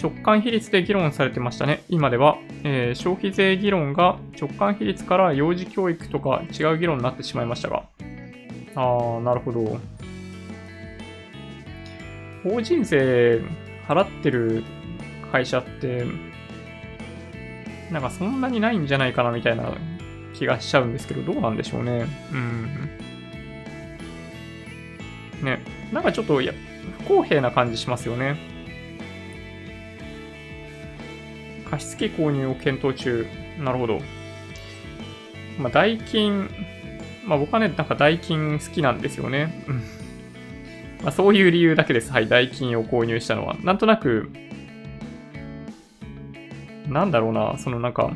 S1: 直感比率で議論されてましたね。今では、えー、消費税議論が直感比率から幼児教育とか違う議論になってしまいましたが、ああ、なるほど。法人税払ってる会社って、なんかそんなにないんじゃないかなみたいな気がしちゃうんですけど、どうなんでしょうね。うん。ね、なんかちょっとや不公平な感じしますよね。貸付購入を検討中。なるほど。まあ、代金、まあ僕はね、なんか代金好きなんですよね。うん。まあそういう理由だけです。はい、代金を購入したのは。なんとなく、なんだろうな、そのなんか、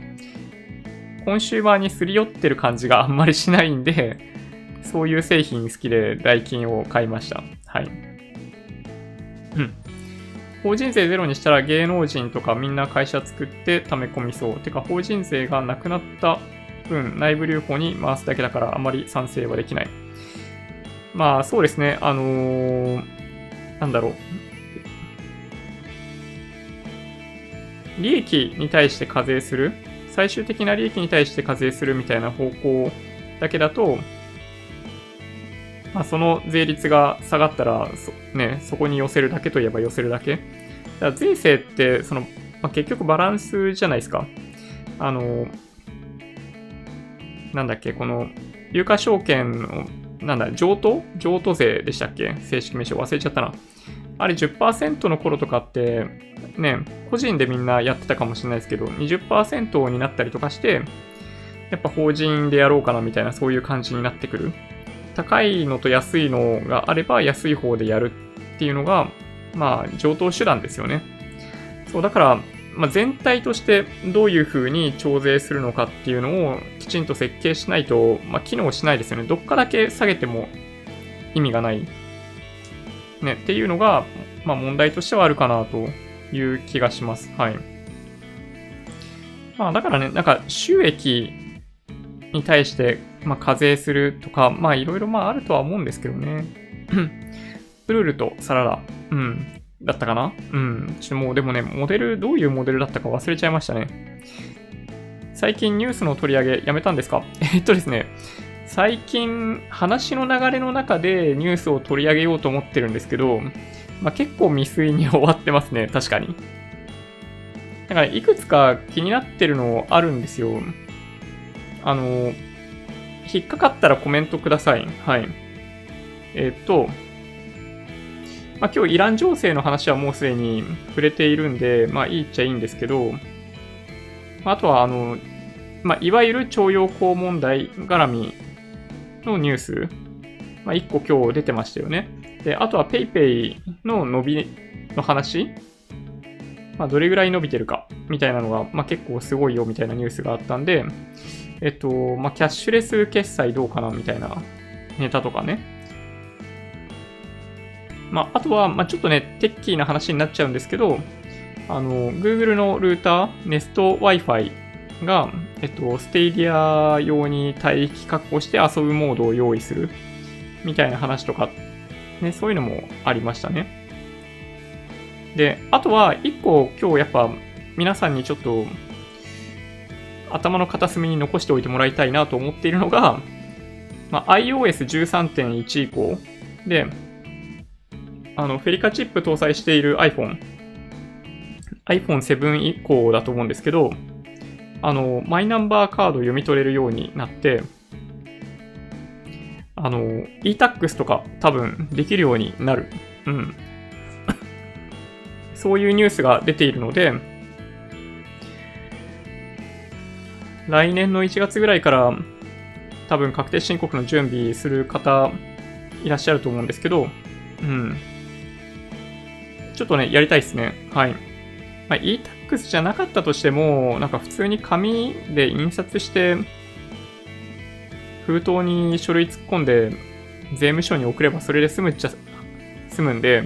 S1: コンシューマーにすり寄ってる感じがあんまりしないんで、そういう製品好きで代金を買いました。はい。うん。法人税ゼロにしたら芸能人とかみんな会社作って溜め込みそう。てか法人税がなくなった分内部留保に回すだけだからあまり賛成はできない。まあそうですね、あのー、なんだろう。利益に対して課税する、最終的な利益に対して課税するみたいな方向だけだと、まあ、その税率が下がったらそ、ね、そこに寄せるだけといえば寄せるだけ。だから税制って、その、まあ、結局バランスじゃないですか。あの、なんだっけ、この、有価証券の、なんだ、譲渡譲渡税でしたっけ？正式名称忘れちゃったな。あれ10%の頃とかって、ね、個人でみんなやってたかもしれないですけど、20%になったりとかして、やっぱ法人でやろうかなみたいなそういう感じになってくる。高いのと安いのがあれば安い方でやるっていうのが、まあ、上等手段ですよね。そう、だから、まあ、全体としてどういう風に調整するのかっていうのをきちんと設計しないと、まあ、機能しないですよね。どっかだけ下げても意味がない。ね、っていうのが、まあ、問題としてはあるかなという気がします。はい。まあ、だからね、なんか収益に対して、まあ、課税するとか、まあ、いろいろまああるとは思うんですけどね。ウルルとサラダ。うん。だったかな？うん。ちょっともうでもね、モデル、どういうモデルだったか忘れちゃいましたね。最近ニュースの取り上げやめたんですか？えっとですね、最近話の流れの中でニュースを取り上げようと思ってるんですけど、まあ、結構未遂に終わってますね、確かに。だからいくつか気になってるのあるんですよ。あの、引っかかったらコメントください。はい。えっ、と、まあ、今日イラン情勢の話はもうすでに触れているんで、まあいいっちゃいいんですけど、あとはあの、まあ、いわゆる徴用工問題絡みのニュース、まあ、1個今日出てましたよね。で、あとは PayPay の伸びの話、まあ、どれぐらい伸びてるかみたいなのが、まあ、結構すごいよみたいなニュースがあったんで、えっと、まあ、キャッシュレス決済どうかなみたいなネタとかね。まあ、あとは、まあ、ちょっとね、テッキーな話になっちゃうんですけど、あの、Google のルーター、Nest Wi-Fi が、えっと、 Stadia 用に帯域確保して遊ぶモードを用意するみたいな話とか、ね、そういうのもありましたね。で、あとは、一個今日やっぱ皆さんにちょっと頭の片隅に残しておいてもらいたいなと思っているのが、まあ、iOS13.1 以降で、あの、フェリカチップ搭載している iPhone、iPhone7 以降だと思うんですけど、あの、マイナンバーカード読み取れるようになって、あの、e-tax とか多分できるようになる。うん。そういうニュースが出ているので、来年の1月ぐらいから多分確定申告の準備する方いらっしゃると思うんですけど、うん。ちょっとね、やりたいですね。はい。まあ、e-tax じゃなかったとしても、なんか普通に紙で印刷して、封筒に書類突っ込んで、税務署に送ればそれで済むっちゃ済むんで、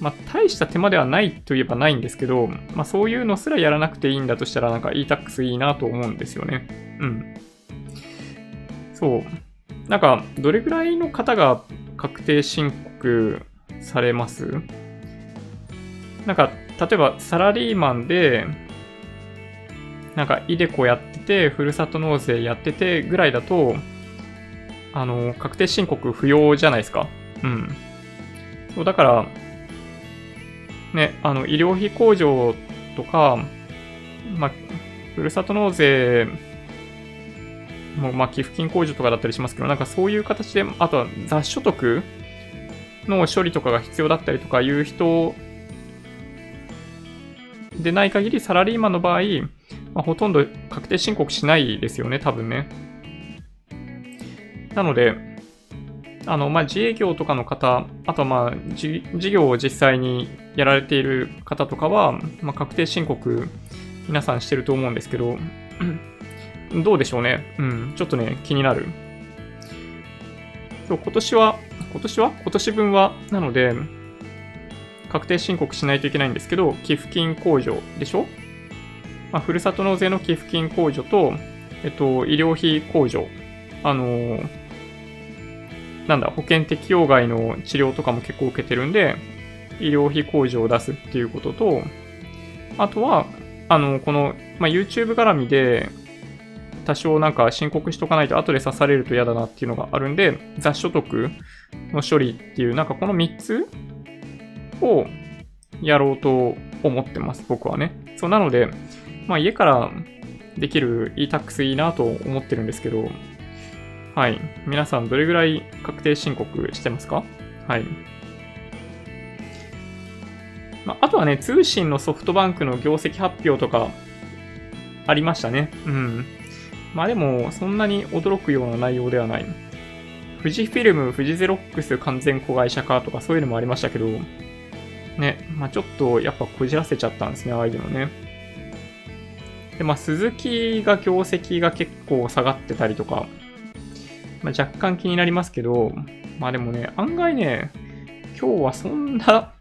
S1: まあ、大した手間ではないといえばないんですけど、まあ、そういうのすらやらなくていいんだとしたら、なんか e-tax いいなと思うんですよね。うん。そう。なんか、どれぐらいの方が確定申告されます？なんか、例えばサラリーマンで、なんか、イデコやってて、ふるさと納税やっててぐらいだと、あの、確定申告不要じゃないですか。うん。そう、だから、ね、あの、医療費控除とか、ま、ふるさと納税も、ま、寄付金控除とかだったりしますけど、なんかそういう形で、あとは雑所得の処理とかが必要だったりとかいう人でない限り、サラリーマンの場合、まあ、ほとんど確定申告しないですよね、多分ね。なので、あの、まあ、自営業とかの方、あとはまあ、事業を実際にやられている方とかは、まあ、確定申告、皆さんしてると思うんですけど、どうでしょうね。うん、ちょっとね、気になる。そう、今年は、今年は？今年分は、なので、確定申告しないといけないんですけど、寄付金控除でしょ？まあ、ふるさと納税の寄付金控除と、えっと、医療費控除。あのーなんだ、保険適用外の治療とかも結構受けてるんで、医療費控除を出すっていうことと、あとは、あの、この、まあ、YouTube 絡みで、多少なんか申告しとかないと後で刺されると嫌だなっていうのがあるんで、雑所得の処理っていう、なんかこの3つをやろうと思ってます、僕はね。そう、なので、まあ家からできる e-tax いいなと思ってるんですけど、はい。皆さんどれぐらい確定申告してますか？はい。まあ、あとはね、通信のソフトバンクの業績発表とかありましたね。うん。まあでも、そんなに驚くような内容ではない。富士フィルム、富士ゼロックス完全子会社化とかそういうのもありましたけど、ね、まあちょっとやっぱこじらせちゃったんですね、ああいうのね。で、まあ鈴木が業績が結構下がってたりとか、まあ若干気になりますけど、まあでもね、案外ね、今日はそんな、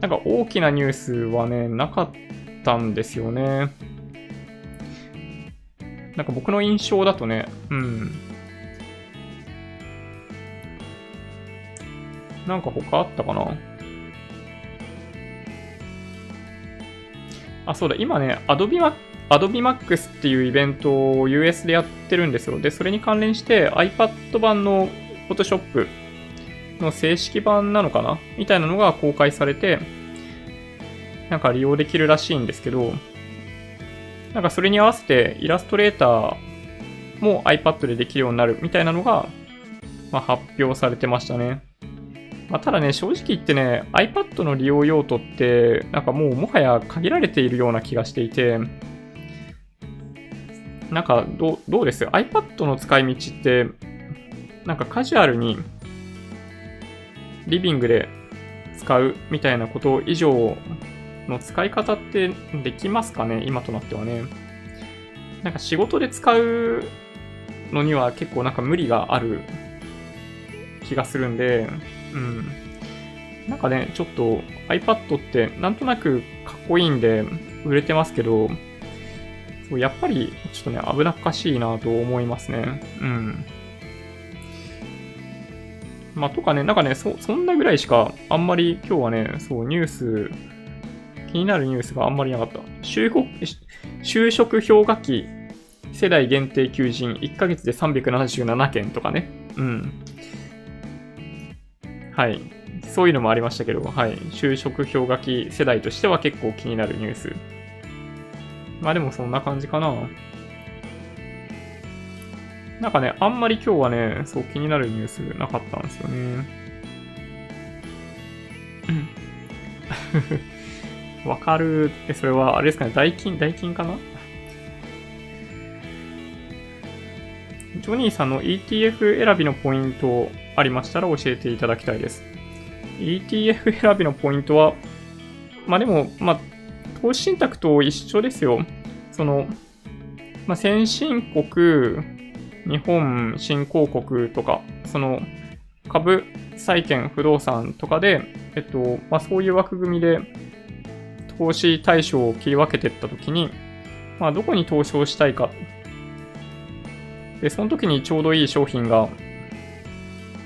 S1: なんか大きなニュースはね、なかったんですよね。なんか僕の印象だとね、うん。なんか他あったかな？あ、そうだ、今ね、Adobe Adobe Max っていうイベントを US でやってるんですよ。で、それに関連して iPad 版の Photoshop の正式版なのかな？みたいなのが公開されて、なんか利用できるらしいんですけど、なんかそれに合わせてイラストレーターも iPad でできるようになるみたいなのが、まあ、発表されてましたね。まあ、ただね、正直言ってね、iPad の利用用途って、なんかもうもはや限られているような気がしていて、なんかどどうです ?iPad の使い道って、なんかカジュアルにリビングで使うみたいなこと以上の使い方ってできますかね？今となってはね。なんか仕事で使うのには結構なんか無理がある気がするんで、うん。なんかね、ちょっと iPad ってなんとなくかっこいいんで売れてますけど、そうやっぱりちょっとね、危なっかしいなと思いますね。うん。まあ、とかね、なんかね、そ、そんなぐらいしか、あんまり今日はね、そう、ニュース、気になるニュースがあんまりなかった。就職、就職氷河期、世代限定求人、1ヶ月で377件とかね。うん。はい。そういうのもありましたけど、はい。就職氷河期世代としては結構気になるニュース。まあでもそんな感じかな。なんかね、あんまり今日はね、そう気になるニュースなかったんですよね。わかる。え、それは、あれですかね、代金、代金かな？ジョニーさんの ETF 選びのポイントありましたら教えていただきたいです。ETF 選びのポイントは、まあでも、まあ、投資信託と一緒ですよ。その、まあ、先進国、日本新興国とか、その株、債券、不動産とかで、えっと、まあ、そういう枠組みで投資対象を切り分けていったときに、まあ、どこに投資をしたいか。で、その時にちょうどいい商品が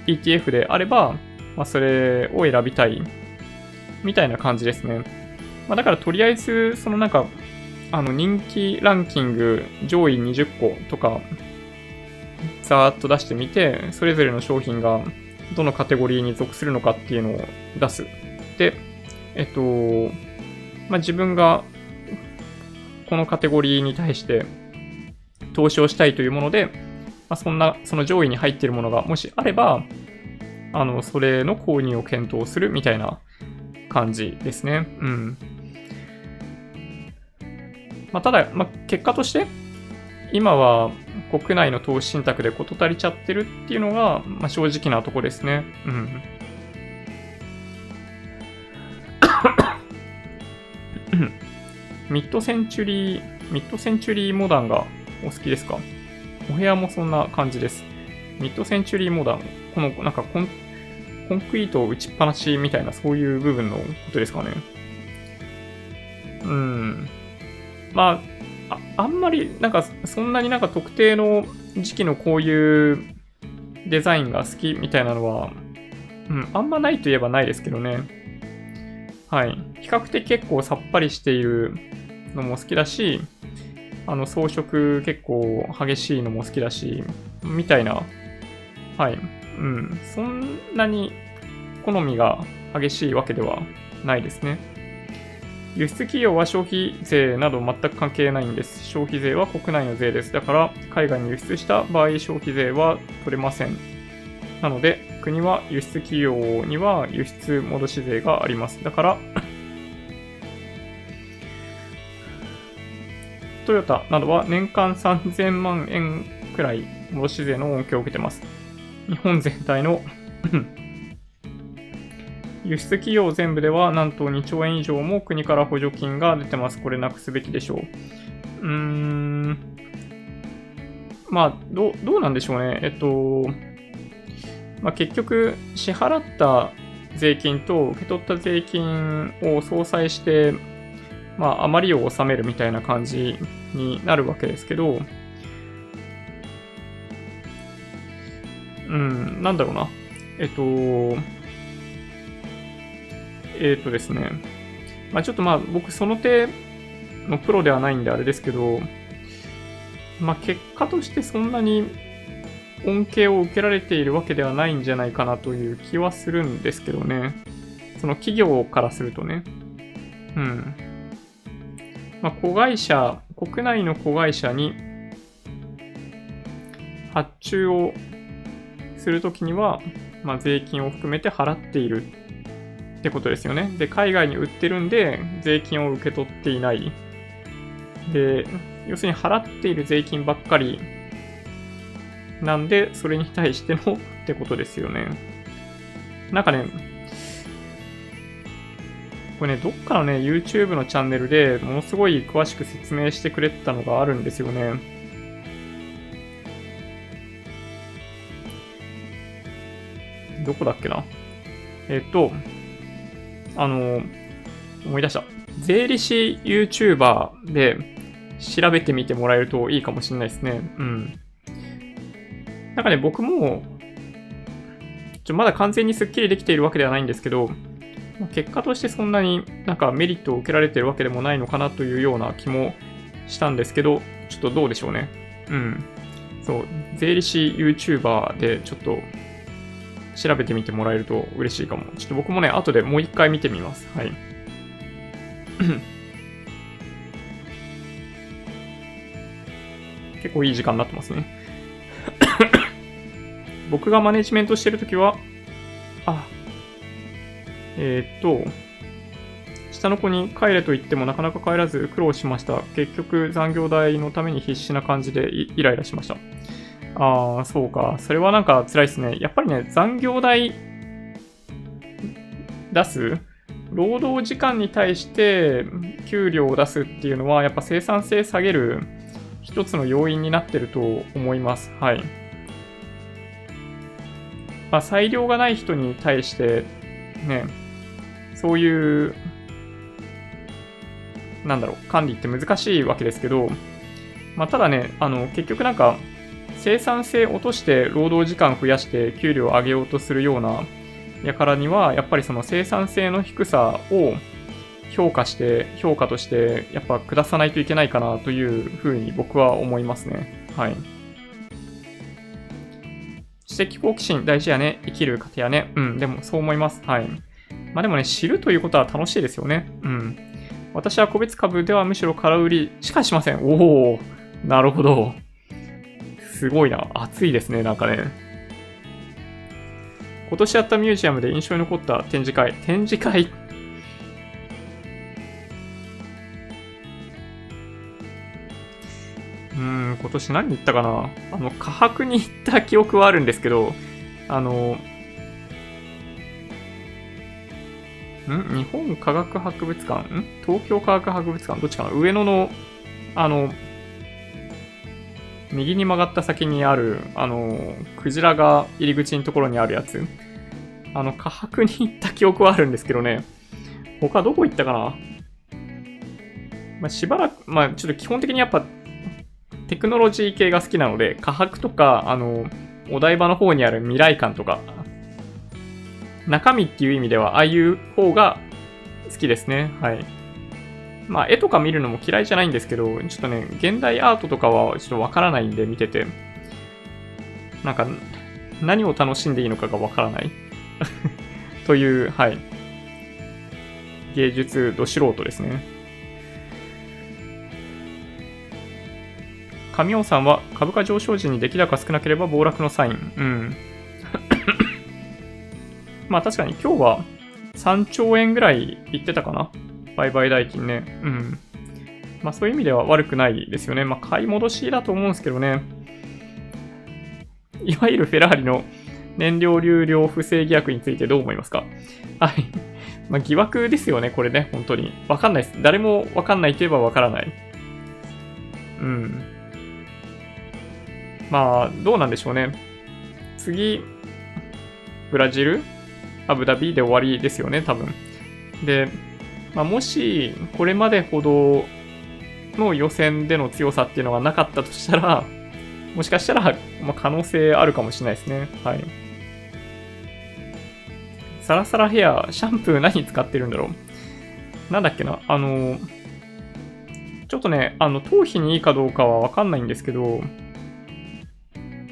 S1: ETF であれば、まあ、それを選びたい、みたいな感じですね。まあ、だからとりあえず、そのなんか、あの人気ランキング上位20個とかざーっと出してみて、それぞれの商品がどのカテゴリーに属するのかっていうのを出す。で、えっと、まあ、自分がこのカテゴリーに対して投資をしたいというもので、まあ、そんな、その上位に入っているものがもしあれば、あの、それの購入を検討するみたいな感じですね。うん。まあ、ただ、まあ、結果として、今は国内の投資信託で事足りちゃってるっていうのが、まあ、正直なとこですね。うん。ミッドセンチュリー、ミッドセンチュリーモダンがお好きですか？お部屋もそんな感じです。ミッドセンチュリーモダン、このなんかコンコンクリートを打ちっぱなしみたいなそういう部分のことですかね。うん。まあ、ああんまり、なんか、そんなになんか特定の時期のこういうデザインが好きみたいなのは、うん、あんまないといえばないですけどね。はい。比較的結構さっぱりしているのも好きだし、あの装飾結構激しいのも好きだし、みたいな。はい。うん。そんなに好みが激しいわけではないですね。輸出企業は消費税など全く関係ないんです。消費税は国内の税です。だから、海外に輸出した場合、消費税は取れません。なので、国は輸出企業には輸出戻し税があります。だからトヨタなどは年間3000万円くらい戻し税の恩恵を受けてます。日本全体の 輸出企業全部ではなんと2兆円以上も国から補助金が出てます。これなくすべきでしょう。うーん。まあ、どどうなんでしょうね。えっと、まあ、結局、支払った税金と受け取った税金を相殺して、まあ、余りを納めるみたいな感じになるわけですけど、うん、なんだろうな。えっと、えっとですね。まあ、ちょっとまあ、僕その手のプロではないんであれですけど、まあ、結果としてそんなに恩恵を受けられているわけではないんじゃないかなという気はするんですけどね。その企業からするとね。うん。まあ、子会社、国内の子会社に発注をするときには、まあ、税金を含めて払っているってことですよね。で、海外に売ってるんで、税金を受け取っていない。で、要するに払っている税金ばっかりなんで、それに対してのってことですよね。なんかね、これね、どっかのね、YouTube のチャンネルでものすごい詳しく説明してくれたのがあるんですよね。どこだっけな？えっ、と、あの、思い出した。税理士 YouTuber で調べてみてもらえるといいかもしれないですね。うん。なんかね、僕も、ちょまだ完全にスッキリできているわけではないんですけど、結果としてそんなになんかメリットを受けられてるわけでもないのかなというような気もしたんですけど、ちょっとどうでしょうね。うん。そう、税理士 YouTuber でちょっと調べてみてもらえると嬉しいかも。ちょっと僕もね、後でもう一回見てみます。はい。結構いい時間になってますね。僕がマネジメントしてるときは、あ、え、っと、下の子に帰れと言ってもなかなか帰らず苦労しました。結局残業代のために必死な感じでイライラしました。ああ、そうか。それはなんか辛いですね。やっぱりね、残業代出す？労働時間に対して給料を出すっていうのは、やっぱ生産性下げる一つの要因になってると思います。はい。まあ、裁量がない人に対して、ね、そういう、なんだろう、管理って難しいわけですけど、まあ、ただね、あの、結局なんか、生産性落として労働時間増やして給料を上げようとするようなやからには、やっぱりその生産性の低さを評価して、評価として、やっぱ下さないといけないかなというふうに僕は思いますね。はい。知的好奇心大事やね。生きる過程やね。うん、でもそう思います。はい。まあでもね、知るということは楽しいですよね。うん。私は個別株ではむしろ空売りしかしません。おお、なるほど。すごいな。熱いですね、なんかね。今年やったミュージアムで印象に残った展示会。展示会うん、今年何に行ったかなあの、科博に行った記憶はあるんですけど、あの、ん？日本科学博物館？ん？東京科学博物館？どっちかな？上野の、あの、右に曲がった先にある、あの、クジラが入り口のところにあるやつ。あの、科博に行った記憶はあるんですけどね。他どこ行ったかな？まあ、しばらく、まあ、ちょっと基本的にやっぱ、テクノロジー系が好きなので、科博とか、あの、お台場の方にある未来館とか、中身っていう意味では、ああいう方が好きですね。はい。まあ、絵とか見るのも嫌いじゃないんですけど、ちょっとね、現代アートとかはちょっとわからないんで見てて、なんか、何を楽しんでいいのかがわからない という、はい。芸術ど素人ですね。神尾さんは株価上昇時に出来高少なければ暴落のサイン。うん。まあ確かに今日は3兆円ぐらいいってたかな売買代金ね。うん。まあそういう意味では悪くないですよね。まあ買い戻しだと思うんですけどね。いわゆるフェラーリの燃料流量不正疑惑についてどう思いますか？はい。まあ、疑惑ですよね、これね、本当に。わかんないです。誰もわかんないといえばわからない。うん。まあ、どうなんでしょうね。次、ブラジル？アブダビで終わりですよね、多分。で、まあ、もし、これまでほどの予選での強さっていうのがなかったとしたら、もしかしたら、ま、可能性あるかもしれないですね。はい。サラサラヘア、シャンプー何使ってるんだろう？なんだっけな？あの、ちょっとね、あの、頭皮にいいかどうかはわかんないんですけど、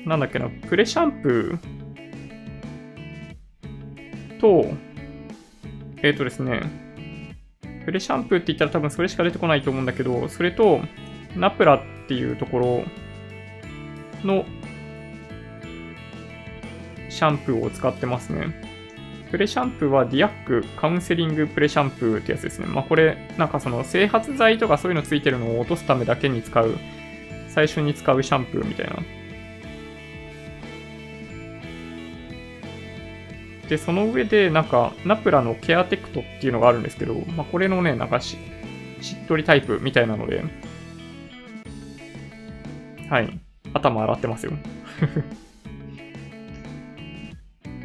S1: なんだっけな、プレシャンプーと、えっ、ー、とですね、プレシャンプーって言ったら多分それしか出てこないと思うんだけど、それと、ナプラっていうところのシャンプーを使ってますね。プレシャンプーはディアックカウンセリングプレシャンプーってやつですね。まあこれ、なんかその整髪剤とかそういうのついてるのを落とすためだけに使う、最初に使うシャンプーみたいな。で、その上で、なんか、ナプラのケアテクトっていうのがあるんですけど、まあこれのね、なんかし、しっとりタイプみたいなので、はい。頭洗ってますよ。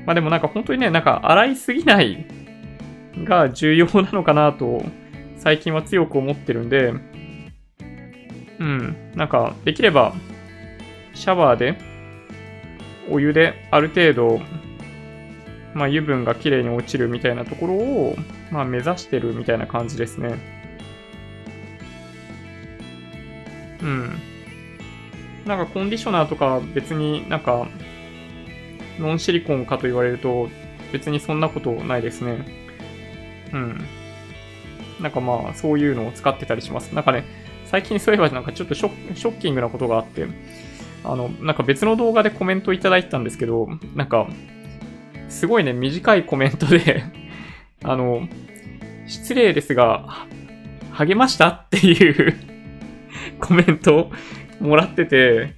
S1: まあでもなんか本当にね、なんか洗いすぎないが重要なのかなと最近は強く思ってるんで、うん、なんかできればシャワーでお湯である程度、まあ、油分がきれいに落ちるみたいなところを、まあ、目指してるみたいな感じですね。うん。なんかコンディショナーとか別になんかノンシリコンかと言われると、別にそんなことないですね。うん。なんかまあ、そういうのを使ってたりします。なんかね、最近そういえばなんかちょっとショッキングなことがあって、あの、なんか別の動画でコメントいただいたんですけど、なんか、すごいね、短いコメントで あの、失礼ですが、励ましたっていう コメントをもらってて、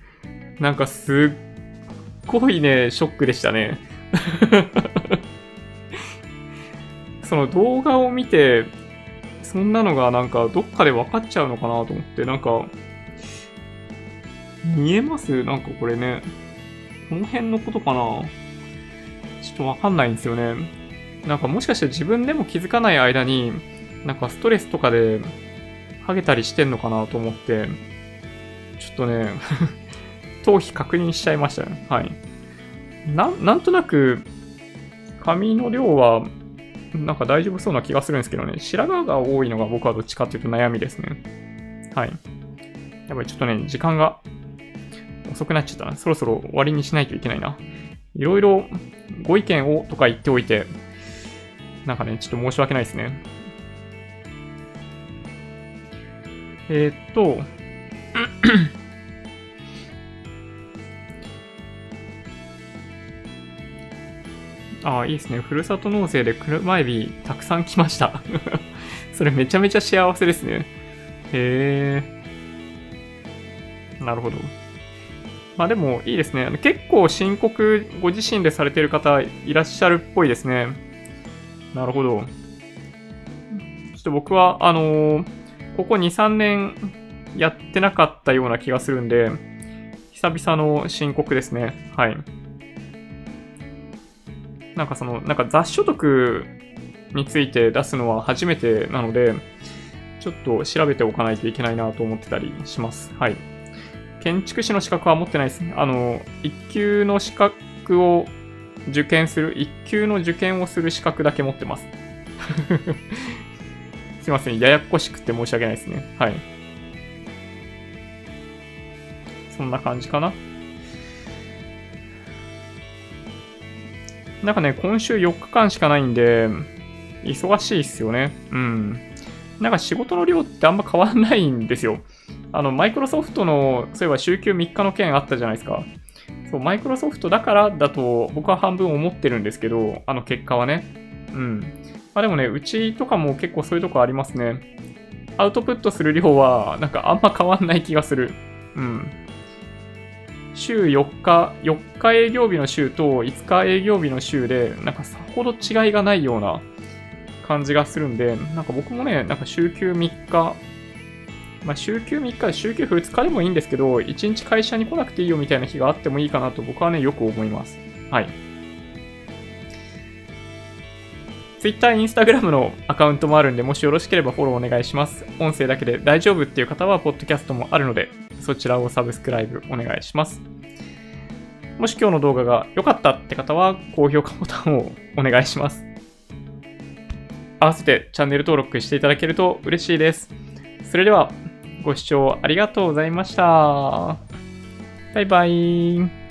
S1: なんかすっごいね、ショックでしたね。その動画を見て、そんなのがなんかどっかで分かっちゃうのかなと思って、なんか、見えます？なんかこれね。この辺のことかな？ちょっとわかんないんですよね。なんかもしかして自分でも気づかない間に、なんかストレスとかで、ハゲたりしてんのかなと思って、ちょっとね 頭皮確認しちゃいましたね。はい。な、なんとなく、髪の量は、なんか大丈夫そうな気がするんですけどね。白髪が多いのが僕はどっちかっていうと悩みですね。はい。やっぱりちょっとね、時間が遅くなっちゃったな。そろそろ終わりにしないといけないな。いろいろご意見をとか言っておいて、なんかね、ちょっと申し訳ないですね。えー、っと、ああ、いいですね。ふるさと納税で車エビたくさん来ました。それめちゃめちゃ幸せですね。へえ。なるほど。まあでもいいですね。結構深刻ご自身でされてる方いらっしゃるっぽいですね。なるほど。ちょっと僕は、あのー、ここ2、3年やってなかったような気がするんで、久々の申告ですね。はい。なんかその、なんか雑所得について出すのは初めてなので、ちょっと調べておかないといけないなと思ってたりします。はい。建築士の資格は持ってないですね。あの、1級の資格を受験する、1級の受験をする資格だけ持ってます。すいません。ややこしくて申し訳ないですね。はい。そんな感じかな。なんかね、今週4日間しかないんで、忙しいっすよね。うん。なんか仕事の量ってあんま変わんないんですよ。あの、マイクロソフトの、そういえば週休3日の件あったじゃないですか。そう、マイクロソフトだからだと僕は半分思ってるんですけど、あの結果はね。うん。まあでもね、うちとかも結構そういうとこありますね。アウトプットする量は、なんかあんま変わんない気がする。うん。週4日、4日営業日の週と5日営業日の週で、なんかさほど違いがないような感じがするんで、なんか僕もね、なんか週休3日、まあ、週休3日、週休2日でもいいんですけど、1日会社に来なくていいよみたいな日があってもいいかなと僕はね、よく思います。はい。Twitter、Instagram のアカウントもあるんで、もしよろしければフォローお願いします。音声だけで大丈夫っていう方は、ポッドキャストもあるので、そちらをサブスクライブお願いします。もし今日の動画が良かったって方は、高評価ボタンをお願いします。合わせてチャンネル登録していただけると嬉しいです。それでは、ご視聴ありがとうございました。バイバイ。